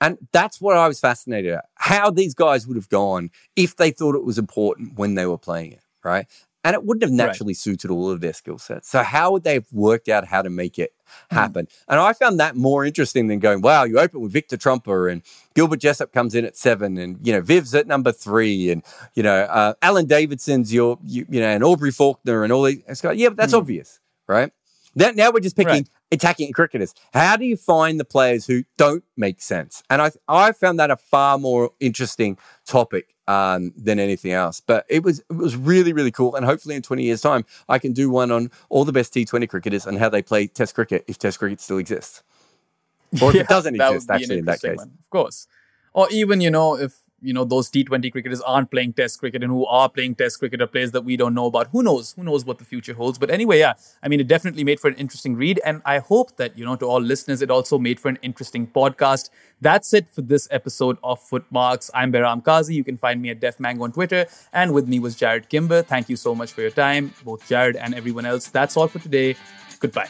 And that's what I was fascinated at how these guys would have gone if they thought it was important when they were playing it, right? And it wouldn't have Right. naturally suited all of their skill sets. So, how would they have worked out how to make it happen? And I found that more interesting than going, wow, you open with Victor Trumper and Gilbert Jessop comes in at seven and, you know, Viv's at number three and, you know, uh, Alan Davidson's your, you, you know, and Aubrey Faulkner and all these. It's like, yeah, but that's obvious, right? That, now we're just picking Right. attacking cricketers. How do you find the players who don't make sense? And I I found that a far more interesting topic um, than anything else. But it was it was really really cool. And hopefully in twenty years' time, I can do one on all the best T Twenty cricketers and how they play Test cricket if Test cricket still exists, or if [laughs] Yeah, it doesn't exist. Actually, in that case, one, of course. Or even, you know, if you know those T20 cricketers aren't playing Test cricket and who are playing Test cricket are players that we don't know about. Who knows? Who knows what the future holds? But anyway, yeah, I mean, it definitely made for an interesting read, and I hope that you know to all listeners, it also made for an interesting podcast. That's it for this episode of Footmarks. I'm Behram Kazi. You can find me at Def Mango on Twitter, and with me was Jarrod Kimber. Thank you so much for your time, both Jarrod and everyone else. That's all for today. Goodbye.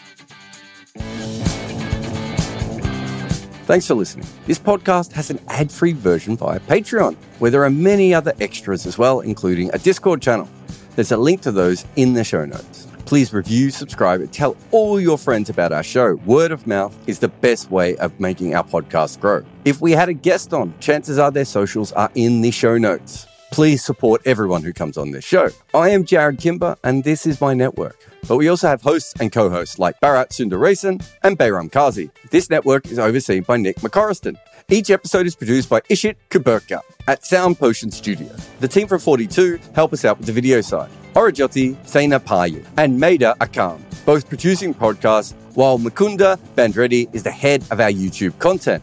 Thanks for listening. This podcast has an ad free version via Patreon, where there are many other extras as well, including a Discord channel. There's a link to those in the show notes. Please review, subscribe, and tell all your friends about our show. Word of mouth is the best way of making our podcast grow. If we had a guest on, chances are their socials are in the show notes. Please support everyone who comes on this show. I am Jarrod Kimber, and this is my network. But we also have hosts and co hosts like Bharat Sundaresan and Behram Kazi. This network is overseen by Nick McCorriston. Each episode is produced by Ishit Kuberkar at Sound Potion Studio. The team from 42 help us out with the video side. Aurojyoti, Sena Payu, and Maida Akam, both producing podcasts, while Mukunda Bandreddi is the head of our YouTube content.